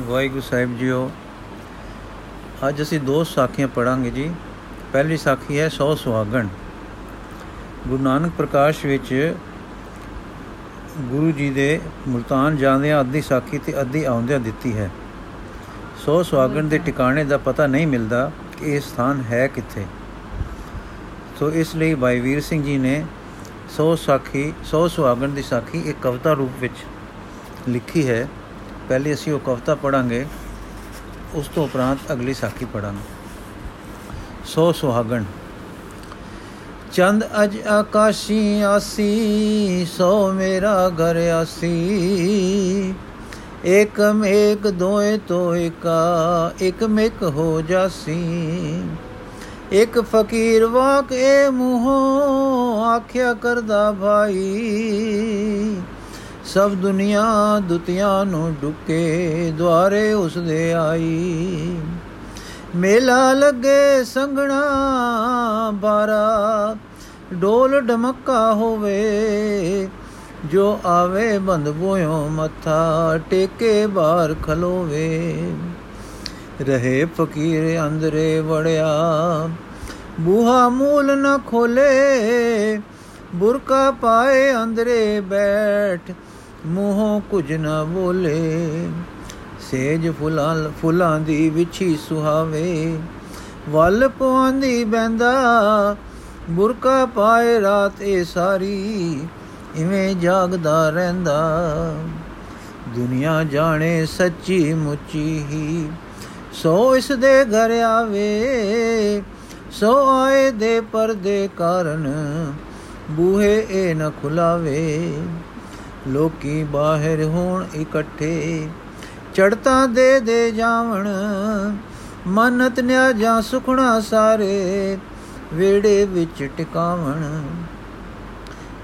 ਵਾਹਿਗੁਰੂ ਸਾਹਿਬ JIO, ਅੱਜ ਅਸੀਂ ਦੋ ਸਾਖੀਆਂ ਪੜਾਂਗੇ ਜੀ। ਪਹਿਲੀ ਸਾਖੀ ਹੈ 100 ਸੁਹਾਗਣ। ਗੁਰੂ ਨਾਨਕ ਪ੍ਰਕਾਸ਼ ਵਿੱਚ ਗੁਰੂ ਜੀ ਦੇ ਮੁਲਤਾਨ ਜਾਂਦਿਆਂ ਅੱਧੀ ਸਾਖੀ ਤੇ ਅੱਧੀ ਆਉਂਦਿਆਂ ਦਿੱਤੀ ਹੈ। 100 ਸੁਹਾਗਣ ਦੇ ਟਿਕਾਣੇ ਦਾ ਪਤਾ ਨਹੀਂ ਮਿਲਦਾ ਕਿ ਇਹ ਸਥਾਨ ਹੈ ਕਿੱਥੇ। ਸੋ ਇਸ ਲਈ ਭਾਈ ਵੀਰ ਸਿੰਘ ਜੀ ਨੇ 100 ਸਾਖੀ 100 ਸੁਹਾਗਣ ਦੀ ਸਾਖੀ ਇੱਕ ਕਵਿਤਾ ਰੂਪ ਵਿੱਚ ਲਿਖੀ ਹੈ। ਪਹਿਲੇ ਅਸੀਂ ਉਹ ਕਵਿਤਾ ਪੜਾਂਗੇ ਉਸ ਤੋਂ ਉਪਰੰਤ ਅਗਲੀ ਸਾਖੀ ਪੜਾਂਗੇ ਸੋ ਸੁਹਾਗਣ। ਚੰਦ ਅਜ ਆਕਾਸ਼ੀ ਆਸੀ, ਸੋ ਮੇਰਾ ਘਰ ਆਸੀ। ਇਕ ਮੇਕ ਦੋਏ ਤੋ ਇਕਾ ਇਕ ਮਿਕ ਹੋ ਜਾਸੀ। ਇਕ ਫਕੀਰ ਵਾਕ ਏ ਮੂੰਹੋਂ, ਆਖਿਆ ਕਰਦਾ ਭਾਈ। ਸਭ ਦੁਨੀਆ ਦੁਤਿਆਂ ਨੂੰ ਡੁੱਕੇ ਦੁਆਰੇ ਉਸ ਦੇ ਆਈ। ਮੇਲਾ ਲੱਗੇ ਸੰਗਣਾ ਬਾਰਾ, ਡੋਲ ਡਮਕਾ ਹੋਵੇ, ਜੋ ਆਵੇ ਬੰਦ ਬੋਇਓ ਮੱਥਾ, ਟੇਕੇ ਬਾਹਰ ਖਲੋਵੇ। ਰਹੇ ਫਕੀਰ ਅੰਦਰੇ ਵੜਿਆ, ਬੂਹਾ ਮੂਲ ਨਾ ਖੋਲੇ, ਬੁਰਕਾ ਪਾਏ ਅੰਦਰੇ ਬੈਠ। ਮੂੰਹੋਂ ਕੁਝ ਨਾ ਬੋਲੇ। ਸੇਜ ਫੁੱਲਾਂ ਫੁੱਲਾਂ ਦੀ ਵਿਛੀ ਸੁਹਾਵੇ। ਵੱਲ ਪਵਾਂਦੀ ਬੈੰਦਾ ਬੁਰਕਾ ਪਾਏ ਰਾਤ ਇਹ ਸਾਰੀ, ਇਵੇਂ ਜਾਗਦਾ ਰਹਿੰਦਾ। ਦੁਨੀਆ ਜਾਣੇ ਸੱਚੀ ਮੁੱਚੀ ਹੀ, ਸੋ ਇਸ ਦੇ ਘਰ ਆਵੇ। ਸੋ ਆਏ ਦੇ ਪਰਦੇ ਕਾਰਨ, ਬੂਹੇ ਇਹ ਨ ਖੁਲਾਵੇ। ਲੋਕੀ ਬਾਹਰ ਹੋਣ ਇਕੱਠੇ। ਚੜਤਾ ਦੇ ਦੇ ਜਾਵਣ ਮਨਤ ਨਿਆ ਜਾਂ ਸੁਖਣਾ ਸਾਰੇ ਵੇੜੇ ਵਿੱਚ ਟਿਕਾਵਣ।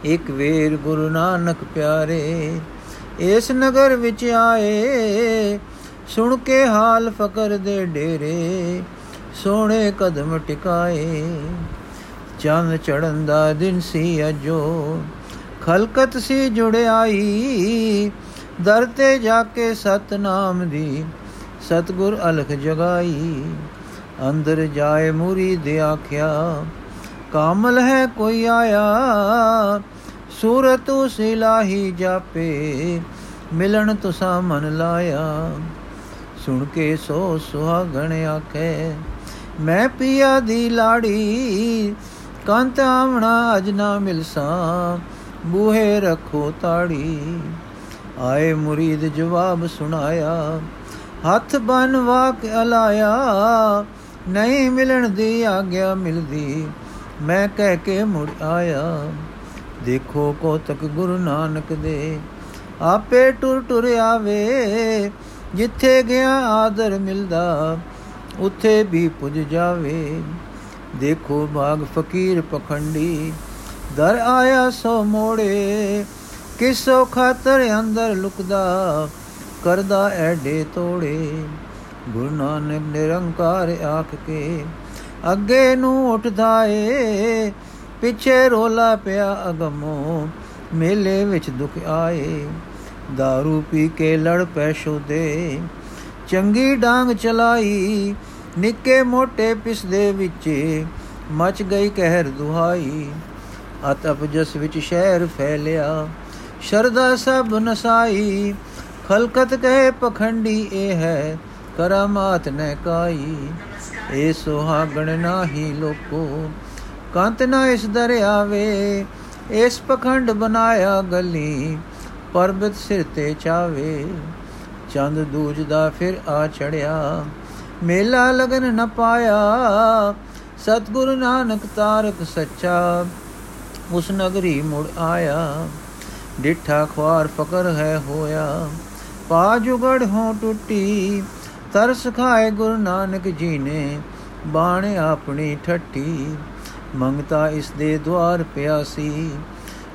ਇੱਕ ਵੇਰ ਗੁਰੂ ਨਾਨਕ ਪਿਆਰੇ, ਇਸ ਨਗਰ ਵਿੱਚ ਆਏ, ਸੁਣ ਕੇ ਹਾਲ ਫਕਰ ਦੇ ਡੇਰੇ, ਸੋਹਣੇ ਕਦਮ ਟਿਕਾਏ। ਚੰਨ ਚੜਨ ਦਾ ਦਿਨ ਸੀ ਅਜੋ ਖਲਕਤ ਸੀ ਜੁੜਾਈ ਦਰ ਤੇ ਜਾ ਕੇ ਸਤਨਾਮ ਦੀ, ਸਤਗੁਰ ਅਲਖ ਜਗਾਈ। ਅੰਦਰ ਜਾਏ ਮੁਰੀਦ ਆਖਿਆ, ਕਾਮਲ ਹੈ ਕੋਈ ਆਇਆ, ਸੂਰਤ ਉਸ ਇਲਾਹੀ ਜਾਪੇ, ਮਿਲਣ ਤੁਸਾਂ ਮਨ ਲਾਇਆ। ਸੁਣ ਕੇ ਸੋ ਸੁਹਾਗਣ ਆਖੇ, ਮੈਂ ਪਿਆ ਦੀ ਲਾੜੀ, ਕੰਤ ਆਵਣਾ ਅਜ ਨਾ ਮਿਲਸਾਂ। ਬੂਹੇ ਰੱਖੋ ਤਾੜੀ। ਆਏ ਮੁਰੀਦ ਜਵਾਬ ਸੁਣਾਇਆ, ਹੱਥ ਬਨ ਵਾਕ ਅਲਾਇਆ, ਨਹੀਂ ਮਿਲਣ ਦੀ ਆਗਿਆ ਮਿਲਦੀ, ਮੈਂ ਕਹਿ ਕੇ ਮੁੜ ਆਇਆ। ਦੇਖੋ ਕੋਤਕ ਗੁਰੂ ਨਾਨਕ ਦੇ, ਆਪੇ ਟੁਰ ਟੁਰ ਆਵੇ, ਜਿੱਥੇ ਗਿਆ ਆਦਰ ਮਿਲਦਾ, ਉੱਥੇ ਵੀ ਪੁੱਜ ਜਾਵੇ। ਦੇਖੋ ਬਾਗ ਫਕੀਰ ਪਖੰਡੀ ਦਰ ਆਇਆ ਸੋ ਮੋੜੇ, ਕਿਸੋ ਖਾਤਰ ਅੰਦਰ ਲੁਕਦਾ, ਕਰਦਾ ਐਡੇ ਤੋੜੇ। ਗੁਰੂ ਨਾਨਕ ਨਿਰੰਕਾਰ ਆਖ ਕੇ ਅੱਗੇ ਨੂੰ ਉੱਠਦਾ ਏ, ਪਿੱਛੇ ਰੋਲਾ ਪਿਆ ਅਗਮੋ, ਮੇਲੇ ਵਿੱਚ ਦੁੱਖ ਆਏ। दारू ਪੀ ਕੇ ਲੜ ਪੈ ਸ਼ੋਦੇ, ਚੰਗੀ ਡਾਂਗ ਚਲਾਈ, ਨਿੱਕੇ ਮੋਟੇ ਪਿਸਦੇ ਵਿੱਚ ਮਚ ਗਈ ਕਹਿਰ ਦੁਹਾਈ। ਅਤਪ ਜਸ ਵਿੱਚ ਸ਼ਹਿਰ ਫੈਲਿਆ ਸ਼ਰਦਾ ਸਭ ਨਸਾਈ, ਖਲਕਤ ਕਹੇ ਪਖੰਡੀ ਇਹ ਹੈ, ਕਰਾਮਾਤ ਨ ਕਾਈ। ਏ ਸੁਹਾਗਣ ਨਾਹੀ ਲੋਕੋ, ਕੰਤ ਨਾ ਇਸ ਦਰਿਆਵੇ, ਇਸ ਪਖੰਡ ਬਨਾਇਆ ਗਲੀ, ਪਰਬਤ ਸਿਰ ਤੇ ਚਾਵੇ। ਚੰਦ ਦੂਜ ਦਾ ਫਿਰ ਆ ਚੜਿਆ, ਮੇਲਾ ਲਗਨ ਨ ਪਾਇਆ, ਸਤਗੁਰੂ ਨਾਨਕ ਤਾਰਕ ਸੱਚਾ। ਉਸ ਨਗਰੀ ਮੁੜ ਆਇਆ। ਡਿਠਾ ਖਵਾਰ ਫਕਰ ਹੈ ਹੋਇਆ। ਪਾ ਜੁਗੜ ਹੋ ਟੁੱਟੀ, ਤਰਸ ਖਾਏ ਗੁਰੂ ਨਾਨਕ ਜੀ ਨੇ ਬਾਣ ਆਪਣੀ ਠੱਠੀ। ਮੰਗਤਾ ਇਸ ਦੇ ਦਵਾਰ ਪਿਆ ਸੀ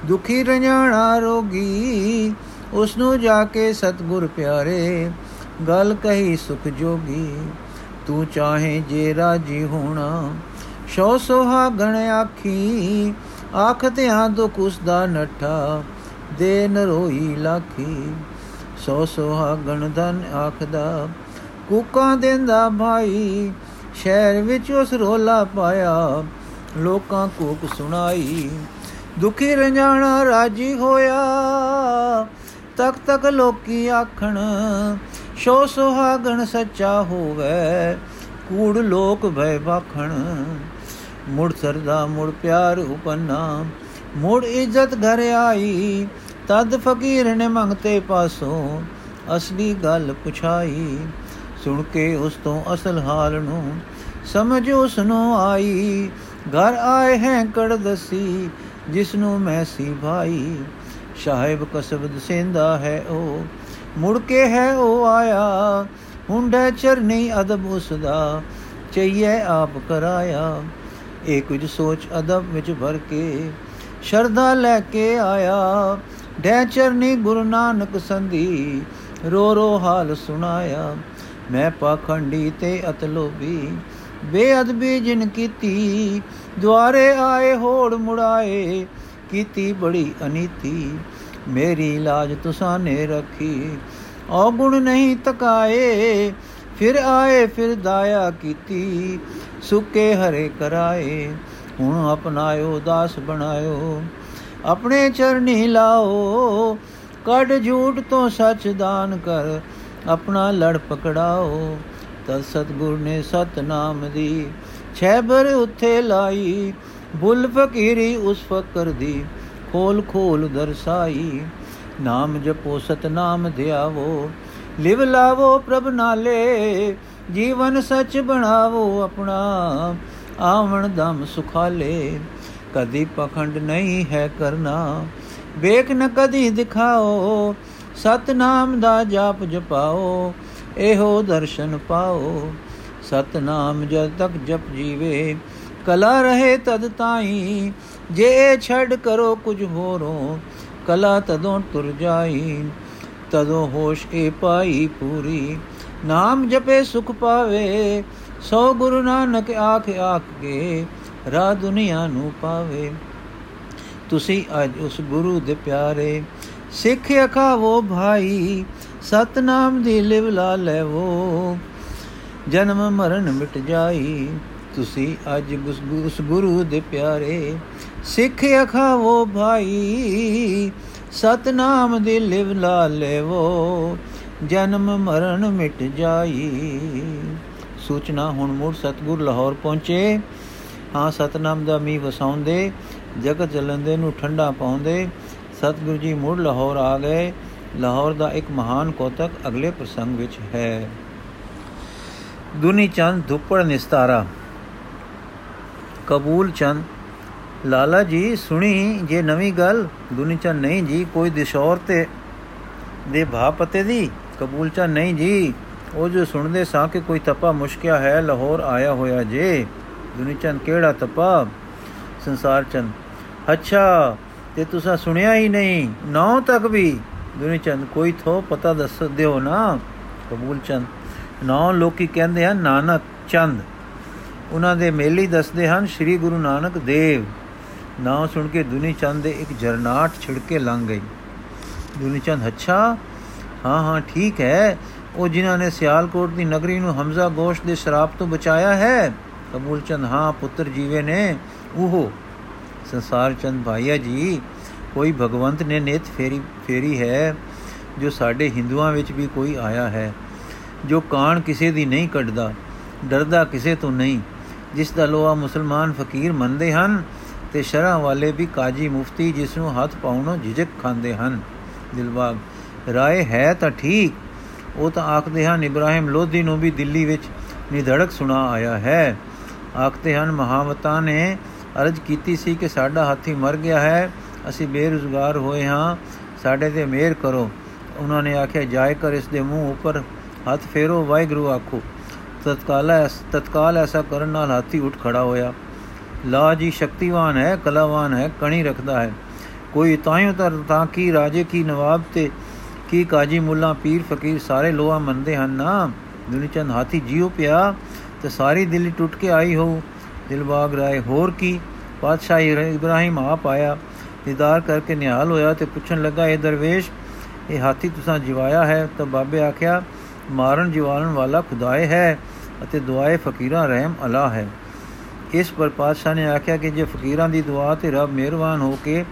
ਦੁਖੀ ਰਣਾਣਾ ਰੋਗੀ ਉਸ ਨੂੰ ਜਾ ਕੇ ਸਤਗੁਰ ਪਿਆਰੇ, ਗੱਲ ਕਹੀ ਸੁਖ ਜੋਗੀ। ਤੂੰ ਚਾਹੇ ਜੇ ਰਾਜੀ ਹੋਣਾ, ਸੋ ਸੋਹਾ ਗਣ ਆਖੀ ਆਖ ਧਿਆ ਦੁਖ ਉਸ ਦਾ ਨਠਾ, ਦੇ ਨਰੋਈ ਲਾਖੀ। ਸੋ ਸੁਹਾਗਣ ਧਨ ਆਖਦਾ, ਕੂਕਾਂ ਦੇਂਦਾ ਭਾਈ, ਸ਼ਹਿਰ ਵਿੱਚ ਉਸ ਰੋਲਾ ਪਾਇਆ, ਲੋਕਾਂ ਕੂਕ ਸੁਣਾਈ। ਦੁਖੀ ਰੰਜਾਣਾ ਰਾਜੀ ਹੋਇਆ, ਤੱਕ ਤੱਕ ਲੋਕੀ ਆਖਣ, ਸ਼ੋ ਸੁਹਾਗਣ ਸੱਚਾ ਹੋਵੇ, ਕੂੜ ਲੋਕ ਭੈ ਵਾਖਣ ਮੁੜ ਸਰਦਾ, ਮੁੜ ਪਿਆਰ ਉਪਨਾ, ਮੁੜ ਇੱਜ਼ਤ ਘਰ ਆਈ, ਤਦ ਫਕੀਰ ਨੇ ਮੰਗਤੇ ਪਾਸੋਂ ਅਸਲੀ ਗੱਲ ਪੁਛਾਈ। ਸੁਣ ਕੇ ਉਸ ਤੋਂ ਅਸਲ ਹਾਲ ਨੂੰ ਸਮਝ ਉਸ ਨੂੰ ਆਈ। ਘਰ ਆਏ ਹੈ ਕੜ ਦਸੀ ਜਿਸ ਨੂੰ ਮੈਂ ਸੀ ਭਾਈ। ਸ਼ਾਹਿਬ ਕਸਬ ਦਸੇਂਦਾ ਹੈ ਉਹ, ਮੁੜ ਕੇ ਹੈ ਉਹ ਆਇਆ। ਹੁੰਡਾ ਚਰਨੀ ਅਦਬ ਉਸ ਦਾ ਚਈਏ ਆਪ ਕਰਾਇਆ। ਇਹ ਕੁਝ ਸੋਚ ਅਦਬ ਵਿੱਚ ਭਰ ਕੇ ਸ਼ਰਧਾ ਲੈ ਕੇ ਆਇਆ। ਡੈ ਚਰਨੀ ਗੁਰੂ ਨਾਨਕ ਸੰਧੀ ਰੋ ਰੋ ਹਾਲ ਸੁਣਾਇਆ। ਮੈਂ ਪਾਖੰਡੀ ਤੇ ਅਤਲੋਬੀ ਬੇਅਦਬੀ ਜਿਨ ਕੀਤੀ, ਦੁਆਰੇ ਆਏ ਹੋੜ ਮੁੜਾਏ, ਕੀਤੀ ਬੜੀ ਅਨੀਤੀ। ਮੇਰੀ ਲਾਜ ਤੁਸਾਂ ਨੇ ਰੱਖੀ, ਔਗੁਣ ਨਹੀਂ ਤਕਾਏ, ਫਿਰ ਆਏ ਫਿਰ ਦਾਇਆ ਕੀਤੀ। ਸੁੱਕੇ ਹਰੇ ਕਰਾਏ, ਹੁਣ ਅਪਨਾਇਓ ਦਾਸ ਬਣਾਇਓ। ਆਪਣੇ ਚਰਨੀ ਲਾਓ, ਕੱਢ ਝੂਠ ਤੋਂ ਸੱਚ ਦਾਨ ਕਰ, ਆਪਣਾ ਲੜ ਪਕੜਾਓ। ਤਦ ਸਤਗੁਰ ਨੇ ਸਤਨਾਮ ਦੀ ਛੈਬਰ ਉੱਥੇ ਲਾਈ, ਬੁੱਲ ਫਕੀਰੀ ਉਸ ਫਕਰ ਦੀ ਖੋਲ ਖੋਲ ਦਰਸਾਈ। ਨਾਮ ਜਪੋ, ਸਤਨਾਮ ਧਿਆਵੋ ਲਿਵ ਲਾਵੋ ਪ੍ਰਭ ਨਾਲੇ ਜੀਵਨ ਸੱਚ ਬਣਾਵੋ ਆਪਣਾ, ਆਵਣ ਦਮ ਸੁਖਾਲੇ। ਕਦੀ ਪਖੰਡ ਨਹੀਂ ਹੈ ਕਰਨਾ, ਵੇਖ ਨ ਕਦੀ ਦਿਖਾਓ, ਸਤਨਾਮ ਦਾ ਜਾਪ ਜਪਾਓ, ਇਹੋ ਦਰਸ਼ਨ ਪਾਓ। ਸਤਨਾਮ ਜਦ ਤੱਕ ਜਪ ਜੀਵੇ, ਕਲਾ ਰਹੇ ਤਦ ਤਾਈ। ਜੇ ਛੱਡ ਕਰੋ ਕੁਝ ਹੋਰੋਂ, ਕਲਾ ਤਦੋਂ ਤੁਰ ਜਾਈ, ਤਦੋਂ ਹੋਸ਼ ਏ ਪਾਈ ਪੂਰੀ। ਨਾਮ ਜਪੇ ਸੁਖ ਪਾਵੇ, ਸੋ ਗੁਰੂ ਨਾਨਕ ਆਖ ਆਖ ਕੇ ਰਾ ਦੁਨੀਆ ਨੂੰ ਪਾਵੇ। ਤੁਸੀਂ ਅੱਜ ਉਸ ਗੁਰੂ ਦੇ ਪਿਆਰੇ ਸਿੱਖ ਅਖਾਵੋ ਭਾਈ, ਸਤਨਾਮ ਦੀ ਲਿਵ ਲਾ ਲੈਵੋ। ਜਨਮ ਮਰਨ ਮਿਟ ਜਾਈ, ਤੁਸੀਂ ਅੱਜ ਉਸ ਗੁਰੂ ਦੇ ਪਿਆਰੇ ਸਿੱਖ ਅਖਾਵੋ ਭਾਈ, ਸਤਨਾਮ ਦੀ ਲਿਵ ਲਾ ਲੈਵੋ। ਜਨਮ ਮਰਨ ਮਿਟ ਜਾਈ। ਸੂਚਨਾ ਹੁਣ ਮੁੜ ਸਤਗੁਰ ਲਾਹੌਰ ਪਹੁੰਚੇ। ਹਾਂ, ਸਤਨਾਮ ਦਾ ਮੀ ਵਸਾਉਂਦੇ, ਜਗਤ ਜਲੰਦੇ ਨੂੰ ਠੰਡਾ ਪਾਉਂਦੇ। ਸਤਗੁਰੂ ਜੀ ਮੁੜ ਲਾਹੌਰ ਆ ਗਏ। ਲਾਹੌਰ ਦਾ ਇੱਕ ਮਹਾਨ ਕੋਤਕ ਅਗਲੇ ਪ੍ਰਸੰਗ ਵਿੱਚ ਹੈ। ਦੁਨੀ ਚੰਦ ਧੁੱਪੜ ਨਿਸਤਾਰਾ। ਕਬੂਲ ਚੰਦ। ਲਾਲਾ ਜੀ, ਸੁਣੀ ਜੇ ਨਵੀਂ ਗੱਲ? ਦੁਨੀ ਚੰਦ, ਨਹੀਂ ਜੀ, ਕੋਈ ਦਿਸ਼ੌਰ ਤੇ ਦੇ ਭਾਪਤੇ ਦੀ? ਕਬੂਲ ਚੰਦ ਨਹੀਂ ਜੀ। ਉਹ ਜੋ ਸੁਣਦੇ ਸਾਂ ਕਿ ਕੋਈ ਤਪਾ ਮੁਸ਼ਕਿਆ ਹੈ, ਲਾਹੌਰ ਆਇਆ ਹੋਇਆ ਜੇ। ਦੁਨੀ ਚੰਦ ਕਿਹੜਾ ਤਪਾ? ਸੰਸਾਰ ਚੰਦ। ਅੱਛਾ, ਤੇ ਤੁਸੀਂ ਸੁਣਿਆ ਹੀ ਨਹੀਂ, ਨੌ ਤੱਕ ਵੀ। ਦੁਨੀ ਚੰਦ, ਕੋਈ ਥੋ ਪਤਾ ਦੱਸ ਦਿਓ ਨਾ। ਕਬੂਲ ਚੰਦ। ਨੌ ਲੋਕੀ ਕਹਿੰਦੇ ਹਨ, ਨਾਨਕ ਚੰਦ। ਉਹਨਾਂ ਦੇ ਮੇਲੀ ਦੱਸਦੇ ਹਨ, ਸ੍ਰੀ ਗੁਰੂ ਨਾਨਕ ਦੇਵ। ਨਾਂ ਸੁਣ ਕੇ ਦੁਨੀ ਚੰਦ ਦੇ ਇੱਕ ਜਰਨਾਟ ਛਿੜਕੇ ਲੰਘ ਗਈ। ਦੁਨੀ ਚੰਦ, ਅੱਛਾ ਹਾਂ ਹਾਂ, ਠੀਕ ਹੈ। ਉਹ ਜਿਨ੍ਹਾਂ ਨੇ ਸਿਆਲਕੋਟ ਦੀ ਨਗਰੀ ਨੂੰ ਹਮਜ਼ਾ ਗੋਸ਼ ਦੇ ਸ਼ਰਾਬ ਤੋਂ ਬਚਾਇਆ ਹੈ ਕਬੂਲ ਚੰਦ ਹਾਂ ਪੁੱਤਰ ਜੀਵੇ ਨੇ। ਉਹ ਸੰਸਾਰ ਚੰਦ ਭਾਈਆ ਜੀ, ਕੋਈ ਭਗਵੰਤ ਨੇ ਨੇਤ ਫੇਰੀ ਫੇਰੀ ਹੈ, ਜੋ ਸਾਡੇ ਹਿੰਦੂਆਂ ਵਿੱਚ ਵੀ ਕੋਈ ਆਇਆ ਹੈ, ਜੋ ਕਾਣ ਕਿਸੇ ਦੀ ਨਹੀਂ ਕੱਢਦਾ, ਡਰਦਾ ਕਿਸੇ ਤੋਂ ਨਹੀਂ, ਜਿਸ ਦਾ ਲੋਹਾ ਮੁਸਲਮਾਨ ਫਕੀਰ ਮੰਨਦੇ ਹਨ ਤੇ ਸ਼ਰਾਂ ਵਾਲੇ ਵੀ ਕਾਜੀ ਮੁਫਤੀ ਜਿਸ ਨੂੰ ਹੱਥ ਪਾਉਣੋਂ ਝਿਜਕ ਖਾਂਦੇ ਹਨ। ਦਿਲਬਾਗ ਰਾਏ ਹੈ ਤਾਂ ਠੀਕ। ਉਹ ਤਾਂ ਆਖਦੇ ਹਨ, ਇਬਰਾਹਿਮ ਲੋਧੀ ਨੂੰ ਵੀ ਦਿੱਲੀ ਵਿੱਚ ਨਿਧੜਕ ਸੁਣਾ ਆਇਆ ਹੈ। ਆਖਦੇ ਹਨ, ਮਹਾਵਤਾਂ ਨੇ ਅਰਜ ਕੀਤੀ ਸੀ ਕਿ ਸਾਡਾ ਹਾਥੀ ਮਰ ਗਿਆ ਹੈ। ਅਸੀਂ ਬੇਰੁਜ਼ਗਾਰ ਹੋਏ ਹਾਂ, ਸਾਡੇ ਤੇ ਮਿਹਰ ਕਰੋ। ਉਹਨਾਂ ਨੇ ਆਖਿਆ, ਜਾਇ ਕਰ ਇਸ ਦੇ ਮੂੰਹ ਉੱਪਰ ਹੱਥ ਫੇਰੋ, ਵਾਹਿਗੁਰੂ ਆਖੋ। ਤਤਕਾਲ ਤਤਕਾਲ ਐਸਾ ਕਰਨ ਨਾਲ ਹਾਥੀ ਉੱਠ ਖੜਾ ਹੋਇਆ। ਲਾ ਜੀ ਸ਼ਕਤੀਵਾਨ ਹੈ, ਕਲਾਵਾਨ ਹੈ, ਕਣੀ ਰੱਖਦਾ ਹੈ। ਕੋਈ ਤਾਈਓ ਤਰ, ਤਾਂ ਕੀ ਰਾਜੇ ਕੀ ਨਵਾਬ ਤੇ ਕੀ ਕਾਜੀ ਮੁੱਲਾ, ਪੀਰ ਫਕੀਰ ਸਾਰੇ ਲੋਹਾ ਮੰਨਦੇ ਹਨ? ਨਾ ਦੁਨੀ ਚੰਦ ਹਾਥੀ ਜੀਉ ਪਿਆ ਤੇ ਸਾਰੀ ਦਿੱਲੀ ਟੁੱਟ ਕੇ ਆਈ ਹੋ ਦਿਲਬਾਗ ਰਾਏ ਹੋਰ ਕੀ? ਪਾਤਸ਼ਾਹ ਇਬਰਾਹਿਮ ਆਪ ਆਇਆ, ਦੀਦਾਰ ਕਰਕੇ ਨਿਹਾਲ ਹੋਇਆ ਤੇ ਪੁੱਛਣ ਲੱਗਾ, ਇਹ ਦਰਵੇਸ਼, ਇਹ ਹਾਥੀ ਤੁਸੀਂ ਜਿਵਾਇਆ ਹੈ? ਤਾਂ ਬਾਬੇ ਆਖਿਆ, ਮਾਰਨ ਜਿਵਾਲਣ ਵਾਲਾ ਖੁਦਾਏ ਹੈ ਅਤੇ ਦੁਆਏ ਫਕੀਰਾਂ ਰਹਿਮ ਅਲਾ ਹੈ। ਇਸ ਪਰ ਪਾਤਸ਼ਾਹ ਨੇ ਆਖਿਆ ਕਿ ਜੇ ਫਕੀਰਾਂ ਦੀ ਦੁਆ ਤੇ ਰੱਬ ਮਿਹਰਬਾਨ ਹੋ ਕੇ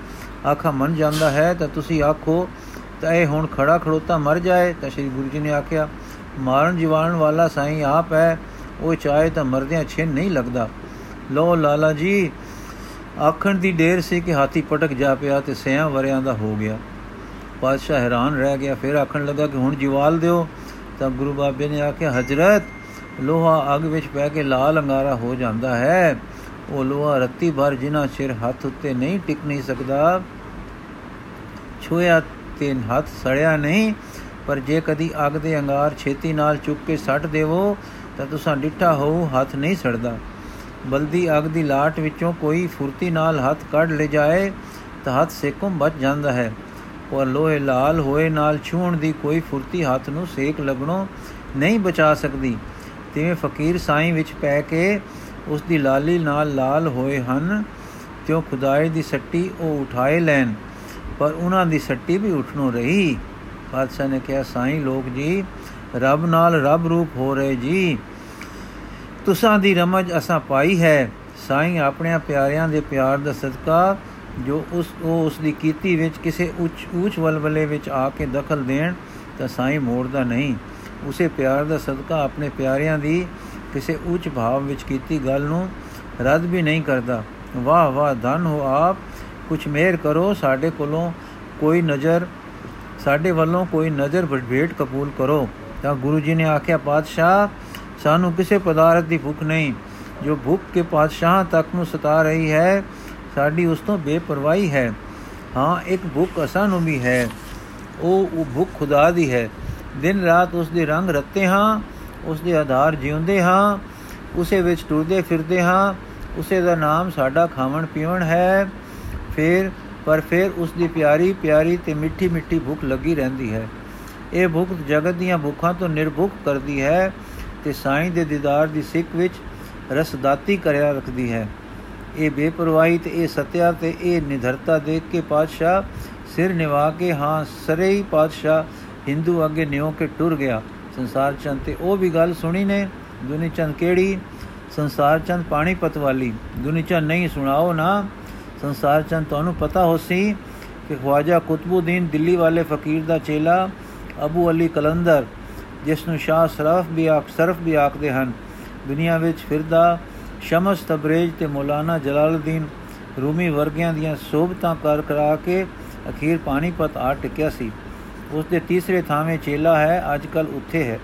ਆਖਾ ਮੰਨ ਜਾਂਦਾ ਹੈ, ਤਾਂ ਤੁਸੀਂ ਆਖੋ ਤਾਂ ਇਹ ਹੁਣ ਖੜਾ ਖੜੋਤਾ ਮਰ ਜਾਏ, ਤਾਂ ਸ੍ਰੀ ਗੁਰੂ ਜੀ ਨੇ ਆਖਿਆ, ਮਾਰਨ ਜਿਵਾਲਣ ਵਾਲਾ ਸਾਈਂ ਆਪ ਹੈ, ਉਹ ਚਾਹੇ ਤਾਂ ਮਰਦਿਆਂ ਛਿੰਨ ਨਹੀਂ ਲੱਗਦਾ। ਲੋ ਲਾਲਾ ਜੀ, ਆਖਣ ਦੀ ਢੇਰ ਸੀ ਕਿ ਹਾਥੀ ਪਟਕ ਜਾ ਪਿਆ ਤੇ ਸਿਆਂ ਵਰਿਆਂ ਦਾ ਹੋ ਗਿਆ। ਪਾਤਸ਼ਾਹ ਹੈਰਾਨ ਰਹਿ ਗਿਆ, ਫਿਰ ਆਖਣ ਲੱਗਾ ਕਿ ਹੁਣ ਜਿਵਾਲ ਦਿਓ। ਤਾਂ ਗੁਰੂ ਬਾਬੇ ਨੇ ਆਖਿਆ, ਹਜ਼ਰਤ, ਲੋਹਾ ਅੱਗ ਵਿੱਚ ਪੈ ਕੇ ਲਾਲ ਅੰਗਾਰਾ ਹੋ ਜਾਂਦਾ ਹੈ। ਉਹ ਲੋਹਾ ਰੱਤੀ ਭਰ ਜਿਨ੍ਹਾਂ ਸਿਰ ਹੱਥ ਉੱਤੇ ਨਹੀਂ ਟਿਕ ਨਹੀਂ ਸਕਦਾ ਛੋਇਆ ਤੇ ਹੱਥ ਸੜਿਆ ਨਹੀਂ, ਪਰ ਜੇ ਕਦੀ ਅੱਗ ਦੇ ਅੰਗਾਰ ਛੇਤੀ ਨਾਲ ਚੁੱਕ ਕੇ ਸੱਟ ਦੇਵੋ, ਤਾਂ ਤੁਸਾਂ ਡਿੱਠਾ ਹੋਊ, ਹੱਥ ਨਹੀਂ ਸੜਦਾ। ਬਲਦੀ ਅੱਗ ਦੀ ਲਾਟ ਵਿੱਚੋਂ ਕੋਈ ਫੁਰਤੀ ਨਾਲ ਹੱਥ ਕੱਢ ਲੈ ਜਾਏ, ਤਾਂ ਹੱਥ ਸੇਕੋਂ ਬਚ ਜਾਂਦਾ ਹੈ। ਪਰ ਲੋਹੇ ਲਾਲ ਹੋਏ ਨਾਲ ਛੂਣ ਦੀ ਕੋਈ ਫੁਰਤੀ ਹੱਥ ਨੂੰ ਸੇਕ ਲੱਗਣੋਂ ਨਹੀਂ ਬਚਾ ਸਕਦੀ। ਤਿਵੇਂ ਫਕੀਰ ਸਾਈਂ ਵਿੱਚ ਪੈ ਕੇ ਉਸ ਦੀ ਲਾਲੀ ਨਾਲ ਲਾਲ ਹੋਏ ਹਨ ਕਿਉਂ ਖੁਦਾਏ ਦੀ ਸੱਟੀ ਉਹ ਉਠਾਏ ਲੈਣ। ਪਰ ਉਹਨਾਂ ਦੀ ਸੱਟੀ ਵੀ ਉਠਣੋਂ ਰਹੀ। ਬਾਦਸ਼ਾਹ ਨੇ ਕਿਹਾ, ਸਾਈਂ ਲੋਕ ਜੀ, ਰੱਬ ਨਾਲ ਰੱਬ ਰੂਪ ਹੋ ਰਹੇ ਜੀ। ਤੁਸਾਂ ਦੀ ਰਮਜ ਅਸਾਂ ਪਾਈ ਹੈ। ਸਾਈਂ ਆਪਣੇ ਪਿਆਰਿਆਂ ਦੇ ਪਿਆਰ ਦਾ ਸਦਕਾ ਜੋ ਉਸ, ਉਹ ਉਸ ਦੀ ਕੀਤੀ ਵਿੱਚ ਕਿਸੇ ਉੱਚ ਉੱਚ ਵਲਵਲੇ ਵਿੱਚ ਆ ਕੇ ਦਖਲ ਦੇਣ, ਤਾਂ ਸਾਈਂ ਮੋੜਦਾ ਨਹੀਂ। ਉਸੇ ਪਿਆਰ ਦਾ ਸਦਕਾ ਆਪਣੇ ਪਿਆਰਿਆਂ ਦੀ ਕਿਸੇ ਉੱਚ ਭਾਵ ਵਿੱਚ ਕੀਤੀ ਗੱਲ ਨੂੰ ਰੱਦ ਵੀ ਨਹੀਂ ਕਰਦਾ। ਵਾਹ ਵਾਹ, ਧਨ ਹੋ ਆਪ। ਕੁਛ ਮਿਹਰ ਕਰੋ, ਸਾਡੇ ਕੋਲੋਂ ਕੋਈ ਨਜ਼ਰ, ਸਾਡੇ ਵੱਲੋਂ ਕੋਈ ਨਜ਼ਰ ਭੇਟ ਕਬੂਲ ਕਰੋ। ਤਾਂ ਗੁਰੂ ਜੀ ਨੇ ਆਖਿਆ, ਪਾਤਸ਼ਾਹ, ਸਾਨੂੰ ਕਿਸੇ ਪਦਾਰਥ ਦੀ ਭੁੱਖ ਨਹੀਂ। ਜੋ ਭੁੱਖ ਕੇ ਪਾਤਸ਼ਾਹ ਤੱਕ ਨੂੰ ਸਤਾ ਰਹੀ ਹੈ, ਸਾਡੀ ਉਸ ਤੋਂ ਬੇਪਰਵਾਹੀ ਹੈ। ਹਾਂ, ਇੱਕ ਭੁੱਖ ਅਸਾਂ ਨੂੰ ਵੀ ਹੈ। ਉਹ ਉਹ ਭੁੱਖ ਖੁਦਾ ਦੀ ਹੈ। ਦਿਨ ਰਾਤ ਉਸ ਦੇ ਰੰਗ ਰੱਤੇ ਹਾਂ, ਉਸ ਦੇ ਆਧਾਰ ਜਿਉਂਦੇ ਹਾਂ, ਉਸੇ ਵਿੱਚ ਟੁਰਦੇ ਫਿਰਦੇ ਹਾਂ, ਉਸੇ ਦਾ ਨਾਮ ਸਾਡਾ ਖਾਵਣ ਪੀਵਣ ਹੈ। ਫਿਰ, ਪਰ ਫਿਰ ਉਸ ਦੀ ਪਿਆਰੀ ਪਿਆਰੀ ਤੇ ਮਿੱਠੀ ਮਿੱਠੀ ਭੁੱਖ ਲੱਗੀ ਰਹਿੰਦੀ ਹੈ। ਇਹ ਭੁੱਖ ਜਗਤ ਦੀਆਂ ਭੁੱਖਾਂ ਤੋਂ ਨਿਰਭੁੱਖ ਕਰਦੀ ਹੈ ਤੇ ਸਾਈਂ ਦੇ ਦੀਦਾਰ ਦੀ ਸਿੱਖ ਵਿੱਚ ਰਸਦਾਤੀ ਕਰਿਆ ਰੱਖਦੀ ਹੈ। ਇਹ ਬੇਪਰਵਾਹੀ ਤੇ ਇਹ ਸਤਿਆ ਤੇ ਇਹ ਨਿਧਰਤਾ ਦੇਖ ਕੇ ਪਾਤਸ਼ਾਹ ਸਿਰ ਨਿਵਾ ਕੇ, ਹਾਂ, ਸਰੇ ਹੀ ਪਾਤਸ਼ਾਹ, ਹਿੰਦੂ ਅੱਗੇ ਨਿਉ ਕੇ ਟੁਰ ਗਿਆ। ਸੰਸਾਰ ਚੰਦ ਤੇ ਉਹ ਵੀ ਗੱਲ ਸੁਣੀ ਨੇ ਦੁਨੀ ਚੰਦ ਕਿਹੜੀ? ਸੰਸਾਰ ਚੰਦ ਪਾਣੀਪਤ ਵਾਲੀ। ਦੁਨੀ ਚੰਦ ਨਹੀਂ ਸੁਣਾਓ ਨਾ। ਸੰਸਾਰ ਚੰਦ ਤੁਹਾਨੂੰ ਪਤਾ ਹੋ ਸੀ ਕਿ ਖਵਾਜਾ ਕੁਤਬੁਦੀਨ ਦਿੱਲੀ ਵਾਲੇ ਫਕੀਰ ਦਾ ਚੇਲਾ ਅਬੂ ਅਲੀ ਕਲੰਦਰ, ਜਿਸ ਨੂੰ ਸ਼ਾਹ ਸਰਫ ਵੀ ਆਖ ਸਰਫ ਵੀ ਆਖਦੇ ਹਨ, ਦੁਨੀਆ ਵਿੱਚ ਫਿਰਦਾ ਸ਼ਮਸ ਤਬਰੇਜ ਤੇ ਮੌਲਾਨਾ ਜਲਾਲਦੀਨ ਰੂਮੀ ਵਰਗਿਆਂ ਦੀਆਂ ਸੋਭਤਾਂ ਕਰ ਕਰਾ ਕੇ ਅਖੀਰ ਪਾਣੀਪਤ ਆ ਟਿਕਿਆ ਸੀ। ਉਸ ਦੇ ਤੀਸਰੇ ਥਾਵੇਂ ਚੇਲਾ ਹੈ ਅੱਜ ਕੱਲ ਉੱਥੇ ਹੈ।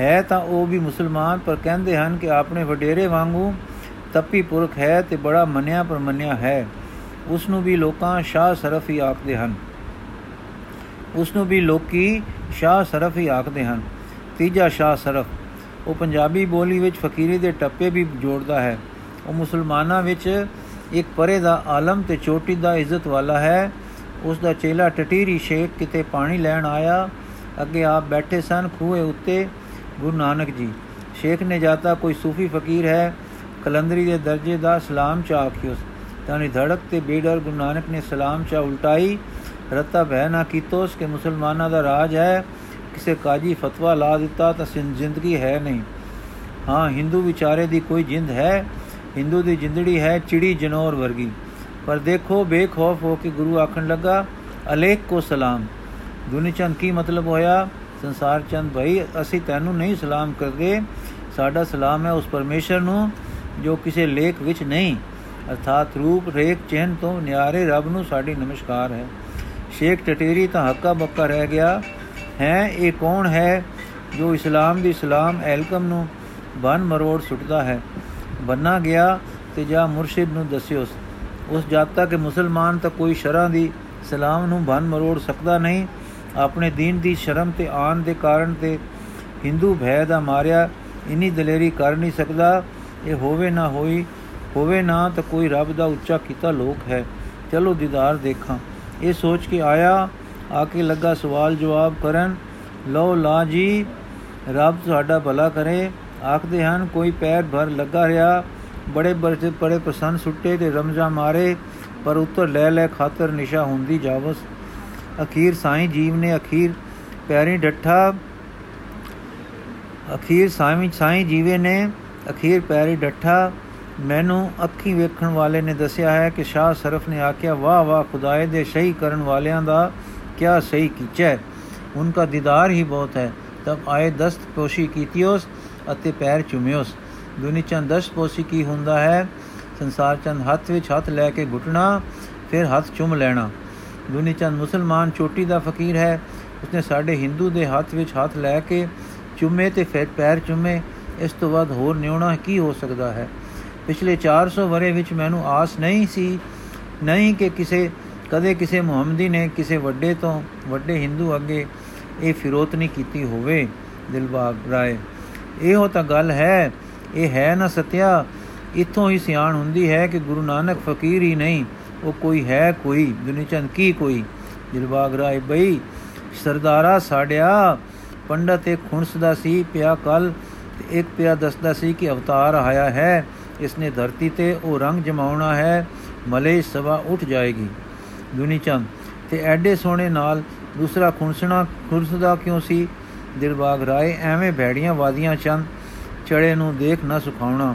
ਹੈ ਤਾਂ ਉਹ ਵੀ ਮੁਸਲਮਾਨ, ਪਰ ਕਹਿੰਦੇ ਹਨ ਕਿ ਆਪਣੇ ਵਡੇਰੇ ਵਾਂਗੂ ਤੱਪੀ ਪੁਰਖ ਹੈ ਤੇ ਬੜਾ ਮੰਨਿਆ ਪਰ ਮੰਨਿਆ ਹੈ। ਉਸ ਨੂੰ ਵੀ ਲੋਕਾਂ ਸ਼ਾਹ ਸਰਫ ਹੀ ਆਖਦੇ ਹਨ। ਉਸ ਨੂੰ ਵੀ ਲੋਕੀ ਸ਼ਾਹ ਸਰਫ ਹੀ ਆਖਦੇ ਹਨ। ਤੀਜਾ ਸ਼ਾਹ ਸਰਫ, ਉਹ ਪੰਜਾਬੀ ਬੋਲੀ ਵਿੱਚ ਫਕੀਰੀ ਦੇ ਟੱਪੇ ਵੀ ਜੋੜਦਾ ਹੈ। ਉਹ ਮੁਸਲਮਾਨਾਂ ਵਿੱਚ ਇੱਕ ਪਰੇ ਦਾ ਆਲਮ ਤੇ ਚੋਟੀ ਦਾ ਇੱਜ਼ਤ ਵਾਲਾ ਹੈ। ਉਸ ਦਾ ਚੇਲਾ ਟਟੀਰੀ ਸ਼ੇਖ ਕਿਤੇ ਪਾਣੀ ਲੈਣ ਆਇਆ। ਅੱਗੇ ਆਪ ਬੈਠੇ ਸਨ ਖੂਹੇ ਉੱਤੇ ਗੁਰੂ ਨਾਨਕ ਜੀ। ਸ਼ੇਖ ਨੇ ਜਾਤਾ ਕੋਈ ਸੂਫੀ ਫਕੀਰ ਹੈ ਕਲੰਦਰੀ ਦੇ ਦਰਜੇ ਦਾ ਸਲਾਮ ਚਾ ਆਖਿਓ। ਤਾਂ ਧੜਕ ਤੇ ਬੇਡਰ ਗੁਰੂ ਨਾਨਕ ਨੇ ਸਲਾਮ ਚਾ ਉਲਟਾਈ। ਰਤਾ ਭੈ ਨਾ ਕੀਤੋਸ ਕਿ ਮੁਸਲਮਾਨਾਂ ਦਾ ਰਾਜ ਹੈ। ਕਿਸੇ ਕਾਜੀ ਫਤਵਾ ਲਾ ਦਿੱਤਾ ਤਾਂ ਜ਼ਿੰਦਗੀ ਹੈ ਨਹੀਂ। ਹਾਂ, ਹਿੰਦੂ ਵਿਚਾਰੇ ਦੀ ਕੋਈ ਜਿੰਦ ਹੈ। ਹਿੰਦੂ ਦੀ ਜਿੰਦੜੀ ਹੈ ਚਿੜੀ ਜਨੌਰ ਵਰਗੀ। ਪਰ ਦੇਖੋ, ਬੇਖੌਫ ਹੋ ਕੇ ਗੁਰੂ ਆਖਣ ਲੱਗਾ, ਅਲੇਖ ਕੋ ਸਲਾਮ। ਦੁਨੀਚੰਦ ਕੀ ਮਤਲਬ ਹੋਇਆ? ਸੰਸਾਰ ਚੰਦ, ਭਾਈ, ਅਸੀਂ ਤੈਨੂੰ ਨਹੀਂ ਸਲਾਮ ਕਰਦੇ। ਸਾਡਾ ਸਲਾਮ ਹੈ ਉਸ ਪਰਮੇਸ਼ਰ ਨੂੰ। ਜੋ ਕਿਸੇ ਲੇਖ ਵਿੱਚ ਨਹੀਂ ਅਰਥਾਤ ਰੂਪ ਰੇਖ ਚਿਹਨ ਤੋਂ ਨਿਆਰੇ ਰੱਬ ਨੂੰ ਸਾਡੀ ਨਮਸਕਾਰ ਹੈ ਸ਼ੇਖ ਟਟੇਰੀ ਤਾਂ ਹੱਕਾ ਬੱਕਾ ਰਹਿ ਗਿਆ ਹੈ ਇਹ ਕੌਣ ਹੈ ਜੋ ਇਸਲਾਮ ਦੀ ਸਲਾਮ ਐਲਕਮ ਨੂੰ ਬਨ ਮਰੋੜ ਸੁੱਟਦਾ ਹੈ ਬੰਨਾ ਗਿਆ ਤੇ ਜਾ ਮੁਰਸ਼ਿਦ ਨੂੰ ਦੱਸਿਓ ਉਸ ਜਾਤਾ ਕਿ ਮੁਸਲਮਾਨ ਤਾਂ ਕੋਈ ਸ਼ਰਾਂ ਦੀ ਸਲਾਮ ਨੂੰ ਬਨ ਮਰੋੜ ਸਕਦਾ ਨਹੀਂ ਆਪਣੇ دین ਦੀ ਸ਼ਰਮ ਤੇ ਆਨ ਦੇ ਕਾਰਨ ਤੇ Hindu ਭੈ ਦਾ ਮਾਰਿਆ ਇਨੀ ਦਲੇਰੀ ਕਰ ਨਹੀਂ ਸਕਦਾ ਇਹ ਹੋਵੇ ਨਾ ਹੋਈ, ਹੋਵੇ ਨਾ ਤਾਂ ਕੋਈ ਰੱਬ ਦਾ ਉੱਚਾ ਕੀਤਾ ਲੋਕ ਹੈ। ਚਲੋ ਦੀਦਾਰ ਦੇਖਾਂ। ਇਹ ਸੋਚ ਕੇ ਆਇਆ, ਆ ਕੇ ਲੱਗਾ ਸਵਾਲ ਜਵਾਬ ਕਰਨ, ਲਓ ਲਾ ਜੀ, ਰੱਬ ਤੁਹਾਡਾ ਭਲਾ ਕਰੇ। ਆਖਦੇ ਹਨ, ਕੋਈ ਪੈਰ ਭਰ ਲੱਗਾ ਰਿਹਾ, ਬੜੇ ਬੜੇ ਬੜੇ ਪਸੰਦ ਸੁੱਟੇ ਤੇ ਰਮਜ਼ਾ ਮਾਰੇ, ਪਰ ਉੱਤਰ ਲੈ ਲੈ ਖਾਤਰ ਨਿਸ਼ਾ ਹੁੰਦੀ ਜਾਵਸ। ਅਖੀਰ ਸਾਈਂ ਜੀਵ ਨੇ ਅਖੀਰ ਪਿਆਰੀ ਡੱਠਾ, ਅਖੀਰ ਸਾਈਂ ਸਾਈਂ ਜੀਵੇ ਨੇ ਅਖੀਰ ਪਿਆਰੀ ਡੱਠਾ ਮੈਨੂੰ ਅੱਖੀ ਵੇਖਣ ਵਾਲੇ ਨੇ ਦੱਸਿਆ ਹੈ ਕਿ ਸ਼ਾਹ ਸਰਫ ਨੇ ਆਖਿਆ, ਵਾਹ ਵਾਹ, ਖੁਦਾਏ ਦੇ ਸਹੀ ਕਰਨ ਵਾਲਿਆਂ ਦਾ ਕਿਆ ਸਹੀ ਕੀਚੈ? ਉਨਕਾ ਦੀਦਾਰ ਹੀ ਬਹੁਤ ਹੈ। ਤਬ ਆਏ ਦਸਤ ਪੋਸ਼ੀ ਕੀਤੀਓਸ ਅਤੇ ਪੈਰ ਚੁੰਮਿਓਸ। ਦੁਨੀ ਚੰਦ ਦਸਤ ਪੋਸ਼ੀ ਕੀ ਹੁੰਦਾ ਹੈ? ਸੰਸਾਰ ਚੰਦ ਹੱਥ ਵਿੱਚ ਹੱਥ ਲੈ ਕੇ ਘੁੱਟਣਾ, ਫਿਰ ਹੱਥ ਚੁੰਮ ਲੈਣਾ। ਦੁਨੀ ਚੰਦ ਮੁਸਲਮਾਨ ਚੋਟੀ ਦਾ ਫਕੀਰ ਹੈ। ਉਸਨੇ ਸਾਡੇ ਹਿੰਦੂ ਦੇ ਹੱਥ ਵਿੱਚ ਹੱਥ ਲੈ ਕੇ ਚੁੰਮੇ ਤੇ ਫਿਰ ਪੈਰ ਚੁੰਮੇ। ਇਸ ਤੋਂ ਵੱਧ ਹੋਰ ਨਿਉਣਾ ਕੀ ਹੋ ਸਕਦਾ ਹੈ? ਪਿਛਲੇ 400 ਵਰੇ ਵਿੱਚ ਮੈਨੂੰ ਆਸ ਨਹੀਂ ਸੀ, ਨਹੀਂ ਕਿ ਕਿਸੇ, ਕਦੇ ਕਿਸੇ ਮੁਹੰਮਦੀ ਨੇ ਕਿਸੇ ਵੱਡੇ ਤੋਂ ਵੱਡੇ ਹਿੰਦੂ ਅੱਗੇ ਇਹ ਫਿਰੋਤਨੀ ਕੀਤੀ ਹੋਵੇ, ਦਿਲਬਾਗ ਰਾਏ। ਇਹੋ ਤਾਂ ਗੱਲ ਹੈ, ਇਹ ਹੈ ਨਾ ਸਤਿਆ। ਇਥੋਂ ਹੀ ਸਿਆਣ ਹੁੰਦੀ ਹੈ ਕਿ ਗੁਰੂ ਨਾਨਕ ਫਕੀਰ ਹੀ ਨਹੀਂ, ਉਹ ਕੋਈ ਹੈ ਕੋਈ, ਦੁਨੀਚੰਦ ਕੀ ਕੋਈ? ਦਿਲਬਾਗ ਰਾਏ ਬਈ, ਸਰਦਾਰਾ ਸਾਡਿਆ ਪੰਡਤ ਇੱਕ ਖੁਣਸਦਾ ਸੀ, ਪਿਆ ਕੱਲ ਤੇ ਇੱਕ ਪਿਆ ਦੱਸਦਾ ਸੀ ਕਿ ਅਵਤਾਰ ਆਇਆ ਹੈ ਇਸ ਨੇ ਧਰਤੀ ਤੇ ਉਹ ਰੰਗ ਜਮਾਉਣਾ ਹੈ, ਮਲੇ ਸਵਾ ਉੱਠ ਜਾਏਗੀ। ਦੁਨੀਚੰਦ ਤੇ ਐਡੇ ਸੋਹਣੇ ਨਾਲ ਦੂਸਰਾ ਖੁਣਸਣਾ ਖੁਰਸਦਾ ਕਿਉਂ ਸੀ? ਦਿਲਬਾਗ ਰਾਏ ਐਵੇਂ ਭੈੜੀਆਂ ਵਾਦੀਆਂ ਚੰਦ, ਚੜੇ ਨੂੰ ਦੇਖ ਨਾ ਸੁਖਾਉਣਾ।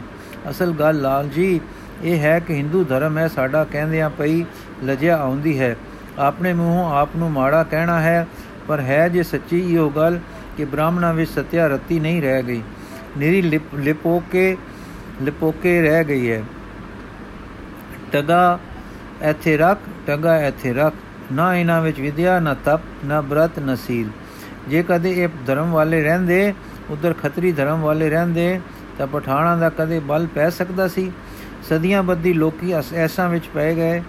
ਅਸਲ ਗੱਲ ਲਾਲ ਜੀ, ਇਹ ਹੈ ਕਿ ਹਿੰਦੂ ਧਰਮ ਹੈ, ਸਾਡਾ ਕਹਿੰਦਿਆਂ ਪਈ ਲਜਿਆ ਆਉਂਦੀ ਹੈ। ਆਪਣੇ ਮੂੰਹੋਂ ਆਪ ਨੂੰ ਮਾੜਾ ਕਹਿਣਾ ਹੈ, ਪਰ ਹੈ ਜੇ ਸੱਚੀ ਇਹੋ ਗੱਲ ਕਿ ਬ੍ਰਾਹਮਣਾਂ ਵਿੱਚ ਸਤਿਆ ਰਤੀ ਨਹੀਂ ਰਹਿ ਗਈ। ਨਿਰੀ ਲਿਪੋ ਕੇ ਲਿਪੋਕੇ ਰਹਿ ਗਈ ਹੈ। ਟਗਾ ਇੱਥੇ ਰੱਖ, ਟਗਾ ਇੱਥੇ ਰੱਖ। ਨਾ ਇਹਨਾਂ ਵਿੱਚ ਵਿਦਿਆ, ਨਾ ਤਪ, ਨਾ ਬ੍ਰਤ, ਨਾ ਸੀਲ। ਜੇ ਕਦੇ ਇਹ ਧਰਮ ਵਾਲੇ ਰਹਿੰਦੇ, ਉਧਰ ਖੱਤਰੀ ਧਰਮ ਵਾਲੇ ਰਹਿੰਦੇ, ਤਾਂ ਪਠਾਣਾ ਦਾ ਕਦੇ ਬਲ ਪੈ ਸਕਦਾ ਸੀ। ਸਦੀਆਂ ਬੱਦੀ ਲੋਕੀ ਐਸਾਂ ਵਿੱਚ ਪੈ ਗਏ।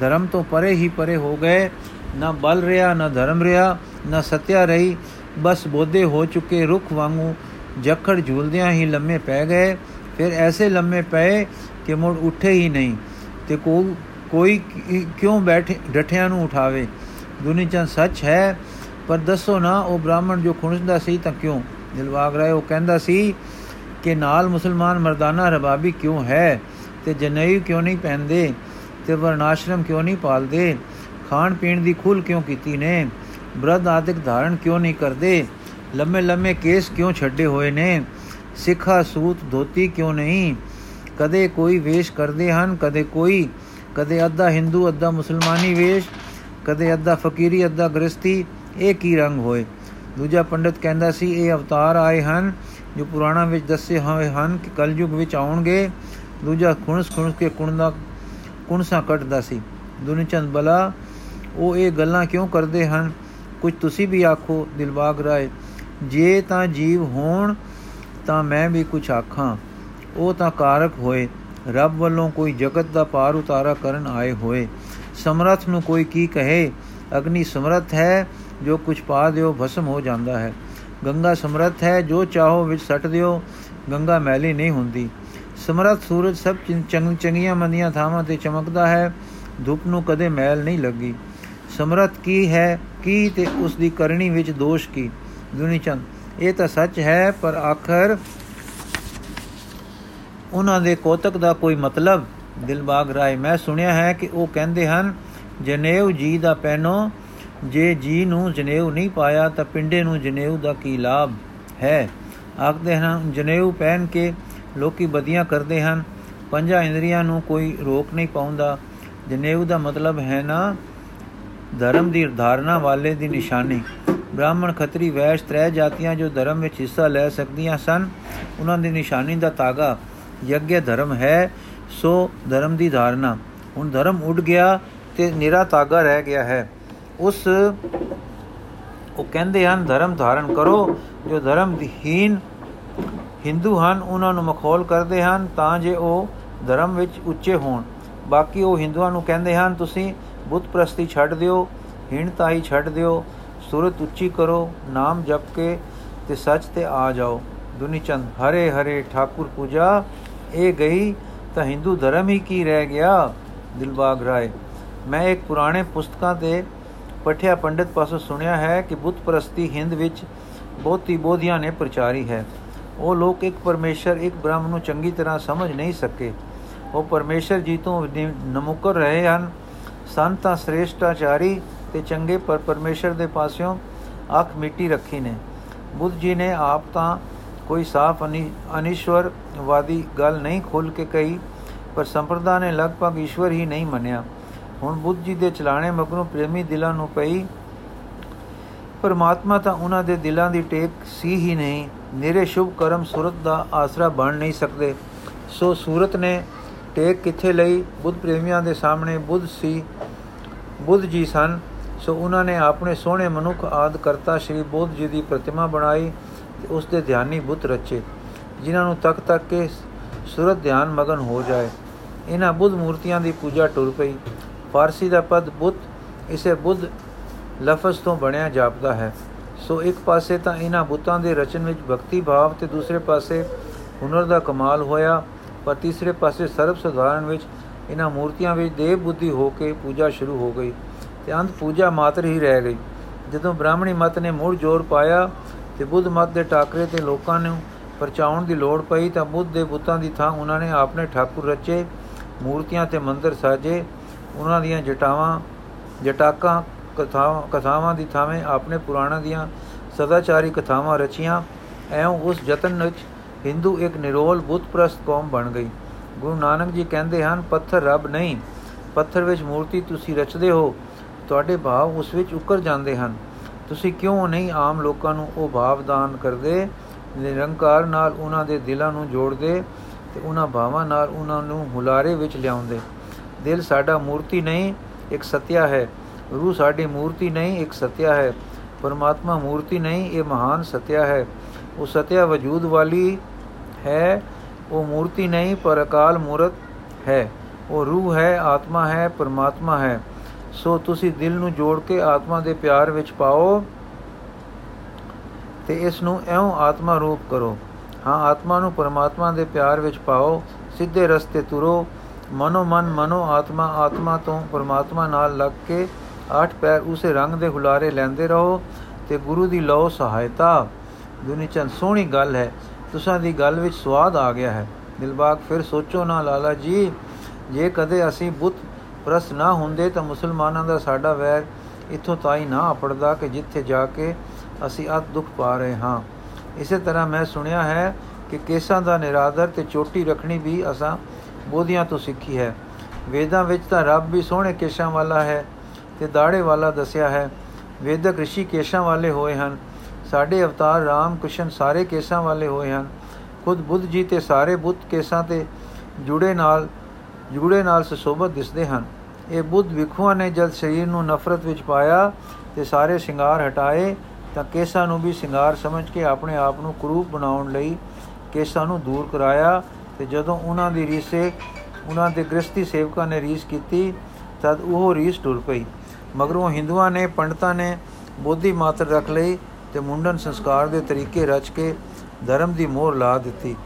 ਧਰਮ ਤੋਂ ਪਰੇ ਹੀ ਪਰੇ ਹੋ ਗਏ। ਨਾ ਬਲ ਰਿਆ ਨਾ ਧਰਮ ਰਿਆ ਨਾ ਸਤਿਆ ਰਹੀ। ਬਸ ਬੋਧੇ ਹੋ ਚੁੱਕੇ ਰੁੱਖ ਵਾਂਗੂ। ਜਖੜ ਝੂਲਦਿਆਂ ਹੀ ਲੰਮੇ ਪੈ ਗਏ। ਫਿਰ ਐਸੇ ਲੰਮੇ ਪਏ ਕਿ ਮੁੜ ਉੱਠੇ ਹੀ ਨਹੀਂ ਤੇ ਕੋ ਕੋਈ ਕਿਉਂ ਬੈਠੇ, ਡਠਿਆਂ ਨੂੰ ਉਠਾਵੇ। ਦੁਨੀਆ ਸੱਚ ਹੈ, ਪਰ ਦੱਸੋ ਨਾ ਉਹ ਬ੍ਰਾਹਮਣ ਜੋ ਖੁਣਸਦਾ ਸੀ ਤਾਂ ਕਿਉਂ? ਦਿਲਵਾਗ ਰਾਏ ਉਹ ਕਹਿੰਦਾ ਸੀ ਕਿ ਨਾਲ ਮੁਸਲਮਾਨ ਮਰਦਾਨਾ ਰਬਾਬੀ ਕਿਉਂ ਹੈ? ਤੇ ਜਨੇਊ ਕਿਉਂ ਨਹੀਂ ਪਹਿਨਦੇ? ਤੇ ਵਰਨਾਸ਼ਰਮ ਕਿਉਂ ਨਹੀਂ ਪਾਲਦੇ? ਖਾਣ ਪੀਣ ਦੀ ਖੁੱਲ ਕਿਉਂ ਕੀਤੀ ਨੇ? ਬ੍ਰਧ ਆਦਿਕ ਧਾਰਨ ਕਿਉਂ ਨਹੀਂ ਕਰਦੇ? ਲੰਮੇ ਲੰਮੇ ਕੇਸ ਕਿਉਂ ਛੱਡੇ ਹੋਏ ਨੇ? ਸਿੱਖਾ ਸੂਤ ਧੋਤੀ ਕਿਉਂ ਨਹੀਂ? ਕਦੇ ਕੋਈ ਵੇਸ਼ ਕਰਦੇ ਹਨ, ਕਦੇ ਕੋਈ। ਕਦੇ ਅੱਧਾ ਹਿੰਦੂ, ਅੱਧਾ ਮੁਸਲਮਾਨੀ ਵੇਸ਼, ਕਦੇ ਅੱਧਾ ਫਕੀਰੀ, ਅੱਧਾ ਗ੍ਰਸਤੀ ਇਹ ਕੀ ਰੰਗ ਹੋਏ? ਦੂਜਾ ਪੰਡਤ ਕਹਿੰਦਾ ਸੀ, ਇਹ ਅਵਤਾਰ ਆਏ ਹਨ, ਜੋ ਪੁਰਾਣਾ ਵਿੱਚ ਦੱਸੇ ਹੋਏ ਹਨ ਕਿ ਕਲਯੁਗ ਵਿੱਚ ਆਉਣਗੇ। ਦੂਜਾ ਖੁਣਸ ਖੁਣਸ ਕੇ ਕੁਣਦਾ ਕੁਣਸਾ ਕੱਟਦਾ ਸੀ। ਦੁਨੀਚੰਦ ਬਲਾ, ਉਹ ਇਹ ਗੱਲਾਂ ਕਿਉਂ ਕਰਦੇ ਹਨ? ਕੁਝ ਤੁਸੀਂ ਵੀ ਆਖੋ, ਦਿਲਬਾਗ ਰਾਏ। ਜੇ ਤਾਂ ਜੀਵ ਹੋਣ, ਤਾਂ ਮੈਂ ਵੀ ਕੁਝ ਆਖਾਂ। ਉਹ ਤਾਂ ਕਾਰਕ ਹੋਏ। ਰੱਬ ਵੱਲੋਂ ਕੋਈ ਜਗਤ ਦਾ ਪਾਰ ਉਤਾਰਾ ਕਰਨ ਆਏ ਹੋਏ। ਸਮਰਥ ਨੂੰ ਕੋਈ ਕੀ ਕਹੇ? ਅਗਨੀ ਸਮਰਥ ਹੈ, ਜੋ ਕੁਝ ਪਾ ਦਿਓ, ਭਸਮ ਹੋ ਜਾਂਦਾ ਹੈ। ਗੰਗਾ ਸਮਰਥ ਹੈ, ਜੋ ਚਾਹੋ ਵਿੱਚ ਸੱਟ ਦਿਓ, ਗੰਗਾ ਮੈਲੀ ਨਹੀਂ ਹੁੰਦੀ। ਸਮਰਥ ਸੂਰਜ ਸਭ ਚੰਗ ਚੰਗੀਆਂ ਮੰਦੀਆਂ ਥਾਵਾਂ ਤੇ ਚਮਕਦਾ ਹੈ, ਧੁੱਪ ਨੂੰ ਕਦੇ ਮੈਲ ਨਹੀਂ ਲੱਗੀ। ਸਮਰਥ ਕੀ ਹੈ? ਕੀ ਤੇ ਉਸ ਦੀ ਕਰਨੀ ਵਿੱਚ ਦੋਸ਼ ਕੀ? ਦੁਨੀ ਚੰਦ। ਇਹ ਤਾਂ ਸੱਚ ਹੈ, ਪਰ ਆਖਰ ਉਹਨਾਂ ਦੇ ਕੋਤਕ ਦਾ ਕੋਈ ਮਤਲਬ? ਦਿਲਬਾਗ ਰਾਏ, ਮੈਂ ਸੁਣਿਆ ਹੈ ਕਿ ਉਹ ਕਹਿੰਦੇ ਹਨ, ਜਨੇਊ ਜੀ ਦਾ ਪੈਨੋ ਜੇ ਜੀ ਨੂੰ ਜਨੇਊ ਨਹੀਂ ਪਾਇਆ, ਤਾਂ ਪਿੰਡੇ ਨੂੰ ਜਨੇਊ ਦਾ ਕੀ ਲਾਭ ਹੈ? ਆਖਦੇ ਹਨ, ਜਨੇਊ ਪਹਿਨ ਕੇ ਲੋਕੀ ਬਦੀਆਂ ਕਰਦੇ ਹਨ, ਪੰਜਾਂ ਇੰਦਰੀਆਂ ਨੂੰ ਕੋਈ ਰੋਕ ਨਹੀਂ ਪਾਉਂਦਾ। ਜਨੇਊ ਦਾ ਮਤਲਬ ਹੈ ਨਾ ਧਰਮ ਦੀ ਧਾਰਨਾ ਵਾਲੇ ਦੀ ਨਿਸ਼ਾਨੀ। ਬ੍ਰਾਹਮਣ ਖੱਤਰੀ ਵੈਸ਼ ਤ੍ਰੈ ਜਾਤੀਆਂ ਜੋ ਧਰਮ ਵਿੱਚ ਹਿੱਸਾ ਲੈ ਸਕਦੀਆਂ ਸਨ, ਉਹਨਾਂ ਦੀ ਨਿਸ਼ਾਨੀ ਦਾ ਤਾਗਾ ਯੱਗ ਧਰਮ ਹੈ, ਸੋ ਧਰਮ ਦੀ ਧਾਰਨਾ। ਹੁਣ ਧਰਮ ਉੱਡ ਗਿਆ ਤੇ ਨਿਰਾ ਤਾਗਾ ਰਹਿ ਗਿਆ ਹੈ। ਉਸ ਉਹ ਕਹਿੰਦੇ ਹਨ, ਧਰਮ ਧਾਰਨ ਕਰੋ, ਜੋ ਧਰਮ ਹੀਨ ਹਿੰਦੂ ਹਨ, ਉਹਨਾਂ ਨੂੰ ਮਖੌਲ ਕਰਦੇ ਹਨ ਤਾਂ ਜੇ ਉਹ ਧਰਮ ਵਿੱਚ ਉੱਚੇ ਹੋਣ। ਬਾਕੀ ਉਹ ਹਿੰਦੂਆਂ ਨੂੰ ਕਹਿੰਦੇ ਹਨ, ਤੁਸੀਂ ਬੁੱਤ ਪ੍ਰਸਤੀ ਛੱਡ ਦਿਓ, ਹੀਣਤਾ ਹੀ ਛੱਡ ਦਿਓ, ਸੁਰਤ ਉੱਚੀ ਕਰੋ, ਨਾਮ ਜਪ ਕੇ ਤੇ ਸੱਚ ਤੇ ਆ ਜਾਓ। ਦੁਨੀ ਚੰਦ, ਹਰੇ ਹਰੇ ਠਾਕੁਰ ਪੂਜਾ ਇਹ ਗਈ ਤਾਂ ਹਿੰਦੂ ਧਰਮ ਹੀ ਕੀ ਰਹਿ ਗਿਆ? ਦਿਲਬਾਗ ਰਾਏ। ਮੈਂ ਇੱਕ ਪੁਰਾਣੇ ਪੁਸਤਕਾਂ ਤੇ ਪਠਿਆ ਪੰਡਿਤ ਪਾਸੋਂ ਸੁਣਿਆ ਹੈ ਕਿ ਬੁੱਤ ਪ੍ਰਸਤੀ ਹਿੰਦ ਵਿੱਚ ਬਹੁਤੀ ਬੋਧੀਆਂ ਨੇ ਪ੍ਰਚਾਰੀ ਹੈ। ਉਹ ਲੋਕ ਇੱਕ ਪਰਮੇਸ਼ਰ, ਇੱਕ ਬ੍ਰਹਮ ਨੂੰ ਚੰਗੀ ਤਰ੍ਹਾਂ ਸਮਝ ਨਹੀਂ ਸਕੇ। ਉਹ ਪਰਮੇਸ਼ਰ ਜੀ ਤੋਂ ਨਮੁਕਰ ਰਹੇ ਹਨ। ਸੰਤਾਂ ਸ੍ਰੇਸ਼ਟਾਚਾਰੀ ਤੇ ਚੰਗੇ ਪਰ ਪਰਮੇਸ਼ਰ ਦੇ ਪਾਸਿਓਂ ਅੱਖ ਮਿੱਟੀ ਰੱਖੀ ਨੇ। ਬੁੱਧ ਜੀ ਨੇ ਆਪ ਤਾਂ ਕੋਈ ਸਾਫ਼ ਅਨਿਸ਼ਵਰਵਾਦੀ ਗੱਲ ਨਹੀਂ ਖੁੱਲ ਕੇ ਕਹੀ, ਪਰ ਸੰਪਰਦਾ ਨੇ ਲਗਭਗ ਈਸ਼ਵਰ ਹੀ ਨਹੀਂ ਮੰਨਿਆ। ਹੁਣ ਬੁੱਧ ਜੀ ਦੇ ਚਲਾਣੇ ਮਗਰੋਂ ਪ੍ਰੇਮੀ ਦਿਲਾਂ ਨੂੰ ਪਈ। ਪਰਮਾਤਮਾ ਤਾਂ ਉਹਨਾਂ ਦੇ ਦਿਲਾਂ ਦੀ ਟੇਕ ਸੀ ਹੀ ਨਹੀਂ। ਨੇਰੇ ਸ਼ੁਭ ਕਰਮ ਸੁਰਤ ਦਾ ਆਸਰਾ ਬਣ ਨਹੀਂ ਸਕਦੇ। ਸੋ ਸੂਰਤ ਨੇ ਟੇਕ ਕਿੱਥੇ ਲਈ? ਬੁੱਧ ਪ੍ਰੇਮੀਆਂ ਦੇ ਸਾਹਮਣੇ ਬੁੱਧ ਸੀ, ਬੁੱਧ ਜੀ ਸਨ। ਸੋ ਉਹਨਾਂ ਨੇ ਆਪਣੇ ਸੋਹਣੇ ਮਨੁੱਖ ਆਦ ਕਰਤਾ ਸ਼੍ਰੀ ਬੁੱਧ ਜੀ ਦੀ ਪ੍ਰਤਿਮਾ ਬਣਾਈ ਤੇ ਉਸ ਦੇ ਧਿਆਨੀ ਬੁੱਤ ਰਚੇ, ਜਿਨ੍ਹਾਂ ਨੂੰ ਤੱਕ ਤੱਕ ਕੇ ਸੁਰਤ ਧਿਆਨ ਮਗਨ ਹੋ ਜਾਏ। ਇਹਨਾਂ ਬੁੱਧ ਮੂਰਤੀਆਂ ਦੀ ਪੂਜਾ ਟੁਰ ਪਈ। ਫਾਰਸੀ ਦਾ ਪਦ ਬੁੱਤ ਇਸੇ ਬੁੱਧ ਲਫ਼ਜ਼ ਤੋਂ ਬਣਿਆ ਜਾਪਦਾ ਹੈ। ਸੋ ਇੱਕ ਪਾਸੇ ਤਾਂ ਇਹਨਾਂ ਬੁੱਤਾਂ ਦੇ ਰਚਨ ਵਿੱਚ ਭਗਤੀ ਭਾਵ ਤੇ ਦੂਸਰੇ ਪਾਸੇ ਹੁਨਰ ਦਾ ਕਮਾਲ ਹੋਇਆ। ਪਰ ਤੀਸਰੇ ਪਾਸੇ ਸਰਬ ਸਧਾਰਨ ਵਿੱਚ ਇਹਨਾਂ ਮੂਰਤੀਆਂ ਵਿੱਚ ਦੇਵ ਬੁੱਧੀ ਹੋ ਕੇ ਪੂਜਾ ਸ਼ੁਰੂ ਹੋ ਗਈ ਤੇ ਅੰਤ ਪੂਜਾ ਮਾਤਰ ਹੀ ਰਹਿ ਗਈ। ਜਦੋਂ ਬ੍ਰਾਹਮਣੀ ਮਤ ਨੇ ਮੁੜ ਜ਼ੋਰ ਪਾਇਆ ਤੇ ਬੁੱਧ ਮਤ ਦੇ ਟਾਕਰੇ ਤੇ ਲੋਕਾਂ ਨੂੰ ਪਰਚਾਉਣ ਦੀ ਲੋੜ ਪਈ ਤਾਂ ਬੁੱਧ ਦੇ ਬੁੱਤਾਂ ਦੀ ਥਾਂ ਉਹਨਾਂ ਨੇ ਆਪਣੇ ਠਾਕੁਰ ਰਚੇ, ਮੂਰਤੀਆਂ ਤੇ ਮੰਦਰ ਸਾਜੇ, ਉਹਨਾਂ ਦੀਆਂ ਜਟਾਵਾਂ, ਜਟਾਕਾਂ, ਕਥਾਵਾਂ ਕਥਾਵਾਂ ਦੀ ਥਾਵੇਂ ਆਪਣੇ ਪੁਰਾਣਾਂ ਦੀਆਂ ਸਦਾਚਾਰੀ ਕਥਾਵਾਂ ਰਚੀਆਂ। ਐਉਂ ਉਸ ਯਤਨ ਵਿੱਚ ਹਿੰਦੂ ਇੱਕ ਨਿਰੋਲ ਬੁੱਤ ਪ੍ਰਸਤ ਕੌਮ ਬਣ ਗਈ। ਗੁਰੂ ਨਾਨਕ ਜੀ ਕਹਿੰਦੇ ਹਨ, ਪੱਥਰ ਰੱਬ ਨਹੀਂ, ਪੱਥਰ ਵਿੱਚ ਮੂਰਤੀ ਤੁਸੀਂ ਰਚਦੇ ਹੋ, ਤੁਹਾਡੇ ਭਾਵ ਉਸ ਵਿੱਚ ਉੱਕਰ ਜਾਂਦੇ ਹਨ। ਤੁਸੀਂ ਕਿਉਂ ਨਹੀਂ ਆਮ ਲੋਕਾਂ ਨੂੰ ਉਹ ਭਾਵ ਦਾਨ ਕਰਦੇ? ਨਿਰੰਕਾਰ ਨਾਲ ਉਹਨਾਂ ਦੇ ਦਿਲਾਂ ਨੂੰ ਜੋੜਦੇ ਤੇ ਉਹਨਾਂ ਭਾਵਾਂ ਨਾਲ ਉਹਨਾਂ ਨੂੰ ਹੁਲਾਰੇ ਵਿੱਚ ਲਿਆਉਂਦੇ। ਦਿਲ ਸਾਡਾ ਮੂਰਤੀ ਨਹੀਂ, ਇੱਕ ਸਤਿਆ ਹੈ। ਰੂਹ ਸਾਡੀ ਮੂਰਤੀ ਨਹੀਂ, ਇੱਕ ਸਤਿਆ ਹੈ। ਪਰਮਾਤਮਾ ਮੂਰਤੀ ਨਹੀਂ, ਇਹ ਮਹਾਨ ਸਤਿਆ ਹੈ। ਉਹ ਸਤਿਆ ਵਜੂਦ ਵਾਲੀ ਹੈ, ਉਹ ਮੂਰਤੀ ਨਹੀਂ, ਪਰ ਅਕਾਲ ਮੂਰਤ ਹੈ। ਉਹ ਰੂਹ ਹੈ, ਆਤਮਾ ਹੈ, ਪਰਮਾਤਮਾ ਹੈ। ਸੋ ਤੁਸੀਂ ਦਿਲ ਨੂੰ ਜੋੜ ਕੇ ਆਤਮਾ ਦੇ ਪਿਆਰ ਵਿੱਚ ਪਾਓ ਤੇ ਇਸ ਨੂੰ ਐਉਂ ਆਤਮਾ ਰੂਪ ਕਰੋ। ਹਾਂ, ਆਤਮਾ ਨੂੰ ਪਰਮਾਤਮਾ ਦੇ ਪਿਆਰ ਵਿੱਚ ਪਾਓ। ਸਿੱਧੇ ਰਸਤੇ ਤੁਰੋ। ਮਨੋ ਮਨ, ਮਨੋ ਆਤਮਾ ਆਤਮਾ ਤੋਂ ਪਰਮਾਤਮਾ ਨਾਲ ਲੱਗ ਕੇ ਅੱਠ ਪੈਰ ਉਸੇ ਰੰਗ ਦੇ ਹੁਲਾਰੇ ਲੈਂਦੇ ਰਹੋ ਤੇ ਗੁਰੂ ਦੀ ਲੋ ਸਹਾਇਤਾ। ਦੁਨੀ ਚੰਦ ਸੋਹਣੀ ਗੱਲ ਹੈ। ਤੁਸਾਂ ਦੀ ਗੱਲ ਵਿੱਚ ਸਵਾਦ ਆ ਗਿਆ ਹੈ। ਦਿਲਬਾਗ ਫਿਰ ਸੋਚੋ ਨਾ ਲਾਲਾ ਜੀ, ਜੇ ਕਦੇ ਅਸੀਂ ਬੁੱਤ ਪ੍ਰਸ ਨਾ ਹੁੰਦੇ ਤਾਂ ਮੁਸਲਮਾਨਾਂ ਦਾ ਸਾਡਾ ਵੈਰ ਇਥੋਂ ਤਾਈ ਨਾ ਅਪੜਦਾ ਕਿ ਜਿੱਥੇ ਜਾ ਕੇ ਅਸੀਂ ਅਤ ਦੁੱਖ ਪਾ ਰਹੇ ਹਾਂ। ਇਸੇ ਤਰ੍ਹਾਂ ਮੈਂ ਸੁਣਿਆ ਹੈ ਕਿ ਕੇਸਾਂ ਦਾ ਨਿਰਾਦਰ ਤੇ ਚੋਟੀ ਰੱਖਣੀ ਵੀ ਅਸਾਂ ਬੋਧੀਆਂ ਤੋਂ ਸਿੱਖੀ ਹੈ। ਵੇਦਾਂ ਵਿੱਚ ਤਾਂ ਰੱਬ ਵੀ ਸੋਹਣੇ ਕੇਸ਼ਾਂ ਵਾਲਾ ਹੈ ਤੇ ਦਾੜੇ ਵਾਲਾ ਦੱਸਿਆ ਹੈ। ਵੇਦਕ ઋષਿ ਕੇਸ਼ਾਂ ਵਾਲੇ ਹੋਏ ਹਨ। ਸਾਡੇ ਅਵਤਾਰ ਰਾਮ ਕ੍ਰਿਸ਼ਨ ਸਾਰੇ ਕੇਸਾਂ ਵਾਲੇ ਹੋਏ ਹਨ। ਖੁਦ ਬੁੱਧ ਜੀ ਤੇ ਸਾਰੇ ਬੁੱਧ ਕੇਸਾਂ ਤੇ ਜੁੜੇ ਨਾਲ ਜੁੜੇ ਨਾਲ ਸੁਸ਼ੋਭਤ ਦਿਸਦੇ ਹਨ। ਇਹ ਬੁੱਧ ਵਿਖੂਆਂ ਨੇ ਜਦ ਸਰੀਰ ਨੂੰ ਨਫ਼ਰਤ ਵਿੱਚ ਪਾਇਆ ਤੇ ਸਾਰੇ ਸ਼ਿੰਗਾਰ ਹਟਾਏ, ਤਾਂ ਕੇਸਾਂ ਨੂੰ ਵੀ ਸ਼ਿੰਗਾਰ ਸਮਝ ਕੇ ਆਪਣੇ ਆਪ ਨੂੰ ਕਰੂਪ ਬਣਾਉਣ ਲਈ ਕੇਸਾਂ ਨੂੰ ਦੂਰ ਕਰਾਇਆ ਤੇ ਜਦੋਂ ਉਹਨਾਂ ਦੀ ਰੀਸੇ, ਉਹਨਾਂ ਦੇ ਗ੍ਰਸਤੀ ਸੇਵਕਾਂ ਨੇ ਰੀਸ ਕੀਤੀ, ਤਦ ਉਹ ਰੀਸ ਟੁਰ ਪਈ। ਮਗਰੋਂ ਹਿੰਦੂਆਂ ਨੇ, ਪੰਡਤਾਂ ਨੇ ਬੋਧੀ ਮਾਤਰ ਰੱਖ ਲਈ ਤੇ ਮੁੰਡਨ ਸੰਸਕਾਰ ਦੇ ਤਰੀਕੇ ਰਚ ਕੇ ਧਰਮ ਦੀ ਮੋਹਰ ਲਾ ਦਿੱਤੀ।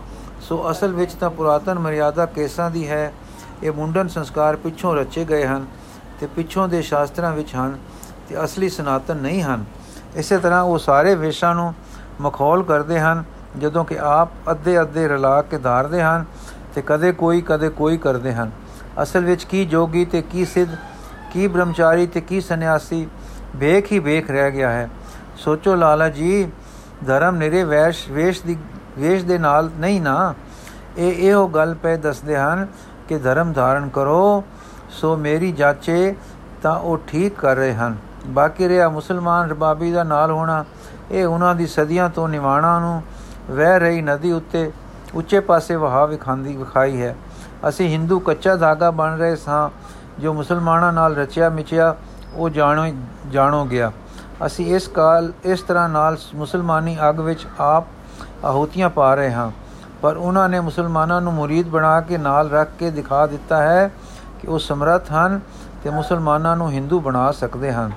ਸੋ ਅਸਲ ਵਿੱਚ ਤਾਂ ਪੁਰਾਤਨ ਮਰਿਆਦਾ ਕੇਸਾਂ ਦੀ ਹੈ। ਇਹ ਮੁੰਡਨ ਸੰਸਕਾਰ ਪਿੱਛੋਂ ਰਚੇ ਗਏ ਹਨ ਤੇ ਪਿੱਛੋਂ ਦੇ ਸ਼ਾਸਤਰਾਂ ਵਿੱਚ ਹਨ ਤੇ ਅਸਲੀ ਸਨਾਤਨ ਨਹੀਂ ਹਨ। ਇਸੇ ਤਰ੍ਹਾਂ ਉਹ ਸਾਰੇ ਵੇਸ਼ਾਂ ਨੂੰ ਮਖੌਲ ਕਰਦੇ ਹਨ, ਜਦੋਂ ਕਿ ਆਪ ਅੱਧੇ ਅੱਧੇ ਰਲਾ ਕੇ ਧਾਰਦੇ ਹਨ ਤੇ ਕਦੇ ਕੋਈ ਕਦੇ ਕੋਈ ਕਰਦੇ ਹਨ। ਅਸਲ ਵਿੱਚ ਕੀ ਜੋਗੀ ਤੇ ਕੀ ਸਿੱਧ, ਕੀ ਬ੍ਰਹਮਚਾਰੀ ਤੇ ਕੀ ਸੰਨਿਆਸੀ, ਵੇਖ ਹੀ ਵੇਖ ਰਹਿ ਗਿਆ ਹੈ। ਸੋਚੋ ਲਾਲਾ ਜੀ, ਧਰਮ ਨਿਰੇ ਵੈਸ਼ ਵੇਸ਼ ਦੀ ਵੇਸ਼ ਦੇ ਨਾਲ ਨਹੀਂ ਨਾ। ਇਹ ਇਹੋ ਗੱਲ ਪੈ ਦੱਸਦੇ ਹਨ ਕਿ ਧਰਮ ਧਾਰਨ ਕਰੋ, ਸੋ ਮੇਰੀ ਜਾਚੇ ਤਾਂ ਉਹ ਠੀਕ ਕਰ ਰਹੇ ਹਨ। ਬਾਕੀ ਰਿਹਾ ਮੁਸਲਮਾਨ ਰਬਾਬੀ ਦਾ ਨਾਲ ਹੋਣਾ, ਇਹ ਉਹਨਾਂ ਦੀ ਸਦੀਆਂ ਤੋਂ ਨਿਵਾਣਾ ਨੂੰ ਵਹਿ ਰਹੀ ਨਦੀ ਉੱਤੇ ਉੱਚੇ ਪਾਸੇ ਵਹਾ ਵਿਖਾਂਦੀ ਵਿਖਾਈ ਹੈ। ਅਸੀਂ ਹਿੰਦੂ ਕੱਚਾ ਧਾਗਾ ਬਣ ਰਹੇ ਸਾਂ, ਜੋ ਮੁਸਲਮਾਨਾਂ ਨਾਲ ਰਚਿਆ ਮਿਚਿਆ ਉਹ ਜਾਣੋ ਜਾਣੋ ਗਿਆ। ਅਸੀਂ ਇਸ ਕਾਲ, ਇਸ ਤਰ੍ਹਾਂ ਨਾਲ ਮੁਸਲਮਾਨੀ ਅਗ ਵਿੱਚ ਆਪ ਆਹੂਤੀਆਂ ਪਾ ਰਹੇ ਹਾਂ। ਪਰ ਉਹਨਾਂ ਨੇ ਮੁਸਲਮਾਨਾਂ ਨੂੰ ਮੁਰੀਦ ਬਣਾ ਕੇ ਨਾਲ ਰੱਖ ਕੇ ਦਿਖਾ ਦਿੱਤਾ ਹੈ ਕਿ ਉਹ ਸਮਰੱਥ ਹਨ ਤੇ ਮੁਸਲਮਾਨਾਂ ਨੂੰ ਹਿੰਦੂ ਬਣਾ ਸਕਦੇ ਹਨ।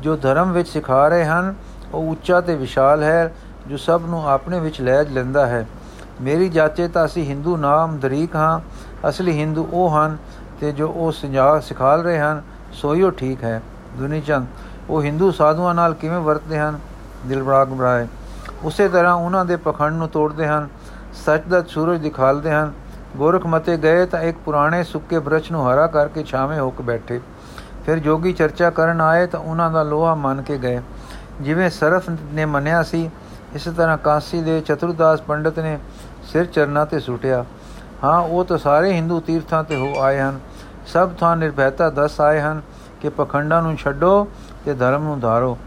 ਜੋ ਧਰਮ ਵਿੱਚ ਸਿਖਾ ਰਹੇ ਹਨ, ਉਹ ਉੱਚਾ ਤੇ ਵਿਸ਼ਾਲ ਹੈ, ਜੋ ਸਭ ਨੂੰ ਆਪਣੇ ਵਿੱਚ ਲੈ ਲੈਂਦਾ ਹੈ। ਮੇਰੀ ਜਾਚੇ ਤਾਂ ਅਸੀਂ ਹਿੰਦੂ ਨਾਮ ਦਰੀਕ ਹਾਂ, ਅਸਲੀ ਹਿੰਦੂ ਉਹ ਹਨ ਤੇ ਜੋ ਉਹ ਸੰਜਾ, ਸਿਖਾਲ ਰਹੇ ਹਨ, ਸੋਈਓ ਠੀਕ ਹੈ। ਦੁਨੀ ਚੰਦ ਉਹ ਹਿੰਦੂ ਸਾਧੂਆਂ ਨਾਲ ਕਿਵੇਂ ਵਰਤਦੇ ਹਨ? ਦਿਲਬਰਾਗ ਬਰਾਏ ਉਸੇ ਤਰ੍ਹਾਂ ਉਹਨਾਂ ਦੇ ਪਖੰਡ ਨੂੰ ਤੋੜਦੇ ਹਨ, ਸੱਚ ਦਾ ਸੂਰਜ ਦਿਖਾਲਦੇ ਹਨ। ਗੋਰਖ ਮਤੇ ਗਏ ਤਾਂ ਇੱਕ ਪੁਰਾਣੇ ਸੁੱਕੇ ਬ੍ਰਛ ਨੂੰ ਹਰਾ ਕਰਕੇ ਛਾਵੇਂ ਹੋ ਕੇ ਬੈਠੇ। ਫਿਰ ਜੋਗੀ ਚਰਚਾ ਕਰਨ ਆਏ ਤਾਂ ਉਹਨਾਂ ਦਾ ਲੋਹਾ ਮੰਨ ਕੇ ਗਏ। ਜਿਵੇਂ ਸਰਫ ਨੇ ਮੰਨਿਆ ਸੀ, ਇਸੇ ਤਰ੍ਹਾਂ ਕਾਂਸੀ ਦੇ ਚਤੁਰਦਾਸ ਪੰਡਤ ਨੇ ਸਿਰ ਚਰਨਾ ਤੇ ਸੁਟਿਆ। ਹਾਂ, ਉਹ ਤਾਂ ਸਾਰੇ ਹਿੰਦੂ ਤੀਰਥਾਂ ਤੇ ਹੋ ਆਏ ਹਨ। ਸਭ ਥਾਂ ਨਿਰਭੈਤਾ ਦੱਸ ਆਏ ਹਨ ਕਿ ਪਖੰਡਾਂ ਨੂੰ ਛੱਡੋ ਤੇ ਧਰਮ ਨੂੰ ਧਾਰੋ।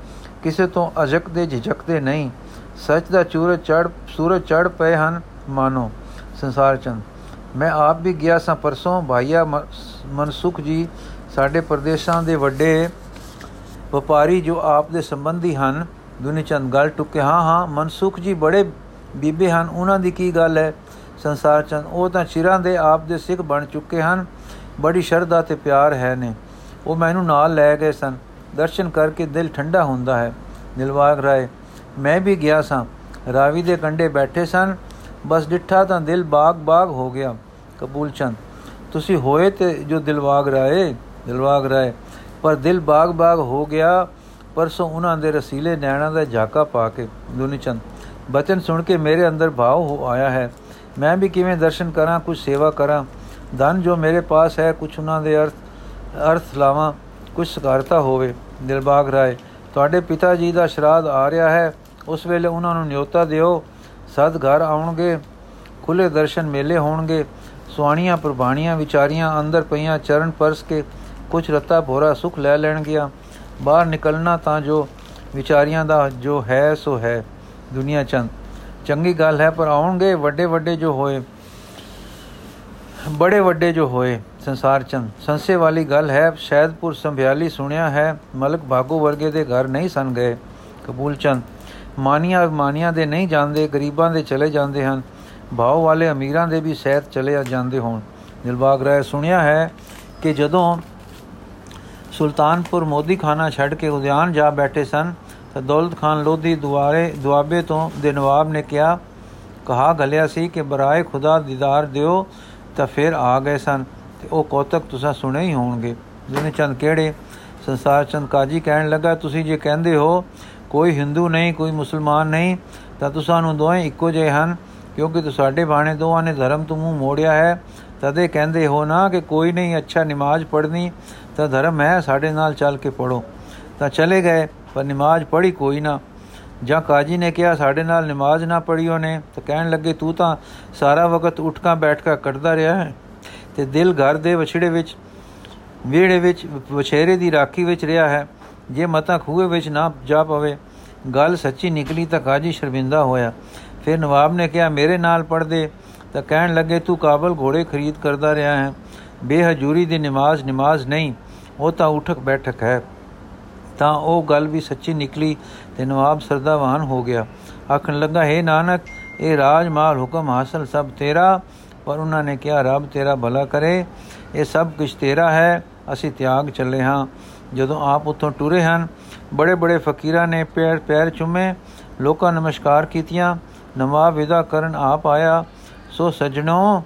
ਕਿਸੇ ਤੋਂ ਅਜਕਦੇ ਝਿਜਕਦੇ ਨਹੀਂ। ਸੱਚ ਦਾ ਚੂਰਜ ਚੜ ਸੂਰਜ ਚੜ ਪਏ ਹਨ, ਮਾਨੋ ਸੰਸਾਰ ਚੰਦ। ਮੈਂ ਆਪ ਵੀ ਗਿਆ ਸਾਂ ਪਰਸੋਂ। ਭਾਈਆ ਮਨਸੁਖ ਜੀ, ਸਾਡੇ ਪ੍ਰਦੇਸ਼ਾਂ ਦੇ ਵੱਡੇ ਵਪਾਰੀ ਜੋ ਆਪ ਦੇ ਸੰਬੰਧੀ ਹਨ, ਦੁਨੀ ਚੰਦ ਗੱਲ ਟੁੱਕੇ, ਹਾਂ ਹਾਂ, ਮਨਸੁਖ ਜੀ ਬੜੇ ਬੀਬੇ ਹਨ, ਉਹਨਾਂ ਦੀ ਕੀ ਗੱਲ ਹੈ? ਸੰਸਾਰ ਚੰਦ, ਉਹ ਤਾਂ ਚਿਰਾਂ ਦੇ ਆਪ ਦੇ ਸਿੱਖ ਬਣ ਚੁੱਕੇ ਹਨ। ਬੜੀ ਸ਼ਰਧਾ ਤੇ ਪਿਆਰ ਹੈ ਨੇ। ਉਹ ਮੈਨੂੰ ਨਾਲ ਲੈ ਗਏ ਸਨ। ਦਰਸ਼ਨ ਕਰਕੇ ਦਿਲ ਠੰਡਾ ਹੁੰਦਾ ਹੈ। ਦਿਲਵਾਗ ਰਾਏ, ਮੈਂ ਵੀ ਗਿਆ ਸਾਂ। ਰਾਵੀ ਦੇ ਕੰਢੇ ਬੈਠੇ ਸਨ। ਬਸ ਡਿੱਠਾ ਤਾਂ ਦਿਲ ਬਾਗ-ਬਾਗ ਹੋ ਗਿਆ। ਕਬੂਲ ਚੰਦ, ਤੁਸੀਂ ਹੋਏ ਤੇ ਜੋ ਦਿਲਵਾਗ ਰਾਏ? ਦਿਲਵਾਗ ਰਾਏ, ਪਰ ਦਿਲ ਬਾਗ-ਬਾਗ ਹੋ ਗਿਆ। ਪਰਸੋਂ ਉਹਨਾਂ ਦੇ ਰਸੀਲੇ ਨੈਣਾ ਦਾ ਝਾਕਾ ਪਾ ਕੇ। ਦੁਨੀ ਚੰਦ, ਬਚਨ ਸੁਣ ਕੇ ਮੇਰੇ ਅੰਦਰ ਭਾਵ ਹੋ ਆਇਆ ਹੈ। ਮੈਂ ਵੀ ਕਿਵੇਂ ਦਰਸ਼ਨ ਕਰਾਂ, ਕੁਝ ਸੇਵਾ ਕਰਾਂ। ਧਨ ਜੋ ਮੇਰੇ ਪਾਸ ਹੈ, ਕੁਝ ਉਹਨਾਂ ਦੇ ਅਰਥ ਅਰਥ ਲਾਵਾਂ। ਕੁਝ ਸਕਾਰਤਾ ਹੋਵੇ, ਦਿਲਬਾਗ ਰਾਏ, ਤੁਹਾਡੇ ਪਿਤਾ ਜੀ ਦਾ ਸ਼ਰਾਧ ਆ ਰਿਹਾ ਹੈ, ਉਸ ਵੇਲੇ ਉਹਨਾਂ ਨੂੰ ਨਿਯੋਤਾ ਦਿਓ। ਸਦ ਘਰ ਆਉਣਗੇ ਖੁੱਲੇ ਦਰਸ਼ਨ ਮੇਲੇ ਹੋਣਗੇ, ਸੁਆਣੀਆਂ ਪ੍ਰਭਾਣੀਆਂ ਵਿਚਾਰੀਆਂ ਅੰਦਰ ਪਈਆਂ ਚਰਨ ਪਰਸ ਕੇ ਕੁਝ ਰਤਾ ਭੋਰਾ ਸੁਖ ਲੈ ਲੈਣਗੀਆਂ। ਬਾਹਰ ਨਿਕਲਣਾ ਤਾਂ ਜੋ ਵਿਚਾਰੀਆਂ ਦਾ ਜੋ ਹੈ, ਸੋ ਹੈ। ਦੁਨੀਆ ਚੰਦ, ਚੰਗੀ ਗੱਲ ਹੈ, ਪਰ ਆਉਣਗੇ ਵੱਡੇ ਵੱਡੇ ਜੋ ਹੋਏ, ਬੜੇ ਵੱਡੇ ਜੋ ਹੋਏ। ਸੰਸਾਰ ਚੰਦ ਸੰਸੇ ਵਾਲੀ ਗੱਲ ਹੈ ਸ਼ੈਦਪੁਰ ਸੰਭਿਆਲੀ ਸੁਣਿਆ ਹੈ, ਮਲਕ ਭਾਗੋ ਵਰਗੇ ਦੇ ਘਰ ਨਹੀਂ ਸਨ ਗਏ। ਕਬੂਲ ਚੰਦ, ਮਾਨੀਆਂ ਮਾਨੀਆਂ ਦੇ ਨਹੀਂ ਜਾਂਦੇ, ਗਰੀਬਾਂ ਦੇ ਚਲੇ ਜਾਂਦੇ ਹਨ। ਭਾਉ ਵਾਲੇ ਅਮੀਰਾਂ ਦੇ ਵੀ ਸਹਿਤ ਚਲੇ ਜਾਂਦੇ ਹੋਣ। ਦਿਲਬਾਗ ਰਾਏ ਸੁਣਿਆ ਹੈ ਕਿ ਜਦੋਂ ਸੁਲਤਾਨਪੁਰ ਮੋਦੀ ਖਾਨਾ ਛੱਡ ਕੇ ਉਦਿਆਨ ਜਾ ਬੈਠੇ ਸਨ, ਤਾਂ ਦੌਲਤ ਖਾਨ ਲੋਧੀ ਦੁਆਰੇ, ਦੁਆਬੇ ਤੋਂ ਦੇ ਨਵਾਬ ਨੇ ਕਿਹਾ, ਕਹਾ ਗਲਿਆ ਸੀ ਕਿ ਬਰਾਏ ਖੁਦਾ ਦੀਦਾਰ ਦਿਓ, ਤਾਂ ਫਿਰ ਆ ਗਏ ਸਨ। ਤੇ ਉਹ ਕੋਤਕ ਤੁਸੀਂ ਸੁਣੇ ਹੀ ਹੋਣਗੇ। ਜਿਹਨੇ ਚੰਦ ਕਿਹੜੇ? ਸੰਸਾਰ ਚੰਦ ਕਾਜੀ ਕਹਿਣ ਲੱਗਾ, ਤੁਸੀਂ ਜੇ ਕਹਿੰਦੇ ਹੋ, ਕੋਈ ਹਿੰਦੂ ਨਹੀਂ, ਕੋਈ ਮੁਸਲਮਾਨ ਨਹੀਂ, ਤਾਂ ਤੁਸਾਂ ਨੂੰ ਦੋਵੇਂ ਇੱਕੋ ਜਿਹੇ ਹਨ, ਕਿਉਂਕਿ ਤੁਹਾਡੇ ਬਾਣੇ ਦੋਵਾਂ ਨੇ ਧਰਮ ਤੋਂ ਮੂੰਹ ਮੋੜਿਆ ਹੈ। ਤਦੇ ਕਹਿੰਦੇ ਹੋ ਨਾ ਕਿ ਕੋਈ ਨਹੀਂ, ਅੱਛਾ ਨਮਾਜ਼ ਪੜ੍ਹਨੀ, ਤਾਂ ਧਰਮ ਹੈ ਸਾਡੇ ਨਾਲ ਚੱਲ ਕੇ ਪੜੋ ਤਾਂ ਚਲੇ ਗਏ, ਪਰ ਨਮਾਜ਼ ਪੜ੍ਹੀ ਕੋਈ ਨਾ। ਜਾਂ ਕਾਜੀ ਨੇ ਕਿਹਾ, ਸਾਡੇ ਨਾਲ ਨਮਾਜ਼ ਨਾ ਪੜਿਓ ਨੇ। ਤਾਂ ਕਹਿਣ ਲੱਗੇ, ਤੂੰ ਤਾਂ ਸਾਰਾ ਵਕਤ ਉੱਠਕਾਂ ਬੈਠਕਾ ਕੱਟਦਾ ਰਿਹਾ ਹੈ। ਤੇ ਦਿਲ ਘਰ ਦੇ ਵਿਛੜੇ ਵਿੱਚ, ਵਿਹੜੇ ਵਿੱਚ, ਵਿਛੇਰੇ ਦੀ ਰਾਖੀ ਵਿੱਚ ਰਿਹਾ ਹੈ। ਜੇ ਮਤਾ ਖੂਏ ਵਿੱਚ ਨਾ ਜਾ ਪਵੇ, ਗੱਲ ਸੱਚੀ ਨਿਕਲੀ ਤਾਂ ਕਾਜੀ ਸ਼ਰਮਿੰਦਾ ਹੋਇਆ। ਫਿਰ ਨਵਾਬ ਨੇ ਕਿਹਾ, ਮੇਰੇ ਨਾਲ ਪੜ ਦੇ। ਤਾਂ ਕਹਿਣ ਲੱਗੇ, ਤੂੰ ਕਾਬਲ ਘੋੜੇ ਖਰੀਦ ਕਰਦਾ ਰਿਹਾ ਹੈ। ਬੇਹਜੂਰੀ ਦੀ ਨਮਾਜ਼ ਨਮਾਜ਼ ਨਹੀਂ, ਉਹ ਤਾਂ ਉਠਕ ਬੈਠਕ ਹੈ। ਤਾਂ ਉਹ ਗੱਲ ਵੀ ਸੱਚੀ ਨਿਕਲੀ ਤੇ ਨਵਾਬ ਸਰਦਾਵਾਨ ਹੋ ਗਿਆ। ਆਖਣ ਲੱਗਾ, ਹੈ ਨਾਨਕ, ਇਹ ਰਾਜ ਮਾਲ ਹੁਕਮ ਹਾਸਲ ਸਭ ਤੇਰਾ ਪਰ ਉਹਨਾਂ ਨੇ ਕਿਹਾ, ਰੱਬ ਤੇਰਾ ਭਲਾ ਕਰੇ, ਇਹ ਸਭ ਕੁਝ ਤੇਰਾ ਹੈ, ਅਸੀਂ ਤਿਆਗ ਚੱਲੇ ਹਾਂ। ਜਦੋਂ ਆਪ ਉਥੋਂ ਟੁਰੇ ਹਨ ਬੜੇ ਬੜੇ ਫਕੀਰਾਂ ਨੇ ਪੈਰ ਪੈਰ ਚੁੰਮੇ, ਲੋਕਾਂ ਨਮਸਕਾਰ ਕੀਤੀਆਂ। ਨਵਾਬ ਵਿਦਾ ਕਰਨ ਆਪ ਆਇਆ। ਸੋ ਸਜਣੋ,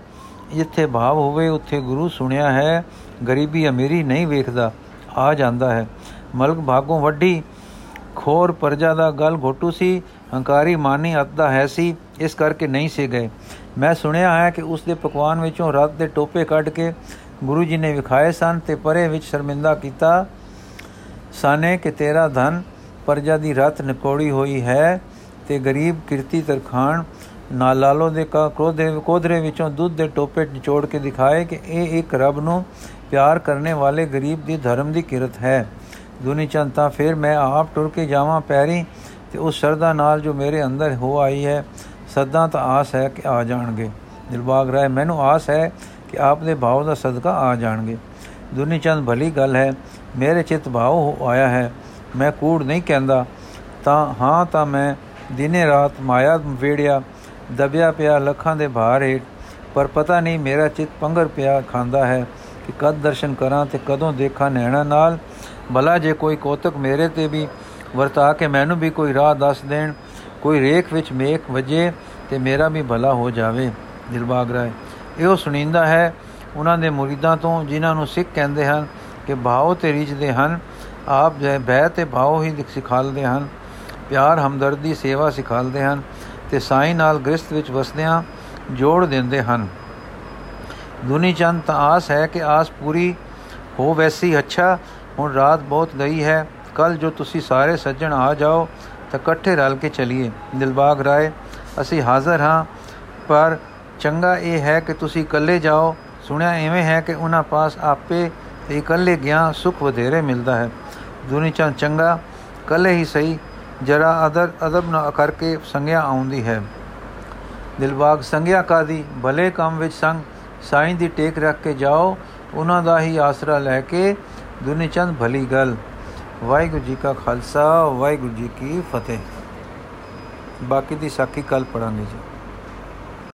ਜਿੱਥੇ ਭਾਵ ਹੋਵੇ, ਉੱਥੇ ਗੁਰੂ ਸੁਣਿਆ ਹੈ। ਗਰੀਬੀ ਅਮੀਰੀ ਨਹੀਂ ਵੇਖਦਾ, ਆ ਜਾਂਦਾ ਹੈ। ਮਲਕ ਭਾਗੋਂ ਵੱਡੀ ਖੋਰ ਪਰਜਾ ਦਾ ਗਲ ਘੋਟੂ ਸੀ, ਹੰਕਾਰੀ ਮਾਨੀ ਅੱਦਾ ਹੈ ਸੀ, ਇਸ ਕਰਕੇ ਨਹੀਂ ਸੇ ਗਏ। ਮੈਂ ਸੁਣਿਆ ਹੈ ਕਿ ਉਸ ਦੇ ਪਕਵਾਨ ਵਿੱਚੋਂ ਰਤ ਦੇ ਟੋਪੇ ਕੱਢ ਕੇ ਗੁਰੂ ਜੀ ਨੇ ਵਿਖਾਏ ਸਨ ਤੇ ਪਰੇ ਵਿੱਚ ਸ਼ਰਮਿੰਦਾ ਕੀਤਾ, ਸਾਨੇ ਕਿ ਤੇਰਾ ਧਨ ਪਰਜਾ ਦੀ ਰਤ ਨਿਕੋੜੀ ਹੋਈ ਹੈ ਤੇ ਗਰੀਬ ਕਿਰਤੀ ਤਰਖਾਨ ਨਾਲਾਲੋ ਦੇ ਕਾ, ਕ੍ਰੋਧੇ, ਕੋਧਰੇ ਵਿੱਚੋਂ ਦੁੱਧ ਦੇ ਟੋਪੇ ਨਿਚੋੜ ਕੇ ਦਿਖਾਏ ਕਿ ਇਹ ਇੱਕ ਰੱਬ ਨੂੰ ਪਿਆਰ ਕਰਨੇ ਵਾਲੇ ਗਰੀਬ ਦੀ ਧਰਮ ਦੀ ਕਿਰਤ ਹੈ। ਦੁਨੀ ਚੰਤਾ ਫਿਰ ਮੈਂ ਆਪ ਟੁਰ ਕੇ ਜਾਵਾਂ ਪੈਰੀ ਤੇ ਉਸ ਸ਼ਰਧਾ ਨਾਲ ਜੋ ਮੇਰੇ ਅੰਦਰ ਹੋ ਆਈ ਹੈ ਸਦਾ ਤਾਂ ਆਸ ਹੈ ਕਿ ਆ ਜਾਣਗੇ। ਦਿਲਬਾਗ ਰਾਏ, ਮੈਨੂੰ ਆਸ ਹੈ ਕਿ ਆਪ ਦੇ ਭਾਵ ਦਾ ਸਦਕਾ ਆ ਜਾਣਗੇ। ਦੁਨੀ ਚੰਦ ਭਲੀ ਗੱਲ ਹੈ, ਮੇਰੇ ਚਿਤ ਭਾਵ ਹੋ ਆਇਆ ਹੈ, ਮੈਂ ਕੂੜ ਨਹੀਂ ਕਹਿੰਦਾ। ਤਾਂ ਹਾਂ, ਤਾਂ ਮੈਂ ਦਿਨੇ ਰਾਤ ਮਾਇਆ ਵੇੜਿਆ ਦਬਿਆ ਪਿਆ ਲੱਖਾਂ ਦੇ ਭਾਰ ਹੇਠ। ਪਰ ਪਤਾ ਨਹੀਂ ਮੇਰਾ ਚਿਤ ਪੰਗਰ ਪਿਆ ਖਾਂਦਾ ਹੈ ਕਿ ਕਦ ਦਰਸ਼ਨ ਕਰਾਂ ਤੇ ਕਦੋਂ ਦੇਖਾਂ ਨੈਣਾ ਨਾਲ। ਭਲਾ ਜੇ ਕੋਈ ਕੋਤਕ ਮੇਰੇ ਤੇ ਵੀ ਵਰਤਾ ਕੇ ਮੈਨੂੰ ਵੀ ਕੋਈ ਰਾਹ ਦੱਸ ਦੇਣ, ਕੋਈ ਰੇਖ ਵਿੱਚ ਮੇਖ ਵਜੇ ਤੇ ਮੇਰਾ ਵੀ ਭਲਾ ਹੋ ਜਾਵੇ, ਦਿਲਬਾਗ ਰਾਏ। ਇਹੋ ਸੁਣੀਂਦਾ ਹੈ, ਉਹਨਾਂ ਦੇ ਮੁਰੀਦਾਂ ਤੋਂ, ਜਿਨ੍ਹਾਂ ਨੂੰ ਸਿੱਖ ਕਹਿੰਦੇ ਹਨ ਕਿ ਭਾਉ ਤੇ ਰਿਜਦੇ ਹਨ, ਆਪ ਜੈ ਬੈ ਤੇ ਭਾਉ ਹੀ ਸਿਖਾਲਦੇ ਹਨ। ਪਿਆਰ ਹਮਦਰਦੀ ਸੇਵਾ ਸਿਖਾਲਦੇ ਹਨ ਤੇ ਸਾਈ ਨਾਲ ਗ੍ਰਸਤ ਵਿੱਚ ਵਸਦਿਆਂ ਜੋੜ ਦਿੰਦੇ ਹਨ। ਦੁਨੀ ਚੰਦ ਤਾਂ ਆਸ ਹੈ ਕਿ ਆਸ ਪੂਰੀ ਹੋ ਵੈਸੀ, ਅੱਛਾ, ਹੁਣ ਰਾਤ ਬਹੁਤ ਗਈ ਹੈ ਕੱਲ ਜੋ ਤੁਸੀਂ ਸਾਰੇ ਸੱਜਣ ਆ ਜਾਓ ਤਾਂ ਇਕੱਠੇ ਰਲ ਕੇ ਚਲੀਏ। ਦਿਲਬਾਗ ਰਾਏ ਅਸੀਂ ਹਾਜ਼ਰ ਹਾਂ। ਪਰ ਚੰਗਾ ਇਹ ਹੈ ਕਿ ਤੁਸੀਂ ਇਕੱਲੇ ਜਾਓ। ਸੁਣਿਆ ਐਵੇਂ ਹੈ ਕਿ ਉਹਨਾਂ ਪਾਸ ਆਪੇ ਤੇ ਇਕੱਲੇ ਗਿਆ ਸੁਖ ਵਧੇਰੇ ਮਿਲਦਾ ਹੈ। ਦੁਨੀ ਚੰਦ ਚੰਗਾ, ਇਕੱਲੇ ਹੀ ਸਹੀ, ਜਰਾ ਅਦਰ ਅਦਬ ਨਾ ਕਰਕੇ ਸੰਗਿਆ ਆਉਂਦੀ ਹੈ। ਦਿਲਬਾਗ, ਸੰਗਿਆ ਕਾਦੀ? ਭਲੇ ਕੰਮ ਵਿੱਚ ਸੰਗ ਸਾਈਂ ਦੀ ਟੇਕ ਰੱਖ ਕੇ ਜਾਓ। ਉਹਨਾਂ ਦਾ ਹੀ ਆਸਰਾ ਲੈ ਕੇ ਦੁਨੀ ਚੰਦ ਭਲੀ ਗੱਲ। ਵਾਹਿਗੁਰੂ ਜੀ ਕਾ ਖਾਲਸਾ, ਵਾਹਿਗੁਰੂ ਜੀ ਕੀ ਫਤਿਹ। ਬਾਕੀ ਦੀ ਸਾਖੀ ਕੱਲ ਪੜਾਂਗੇ ਜੀ।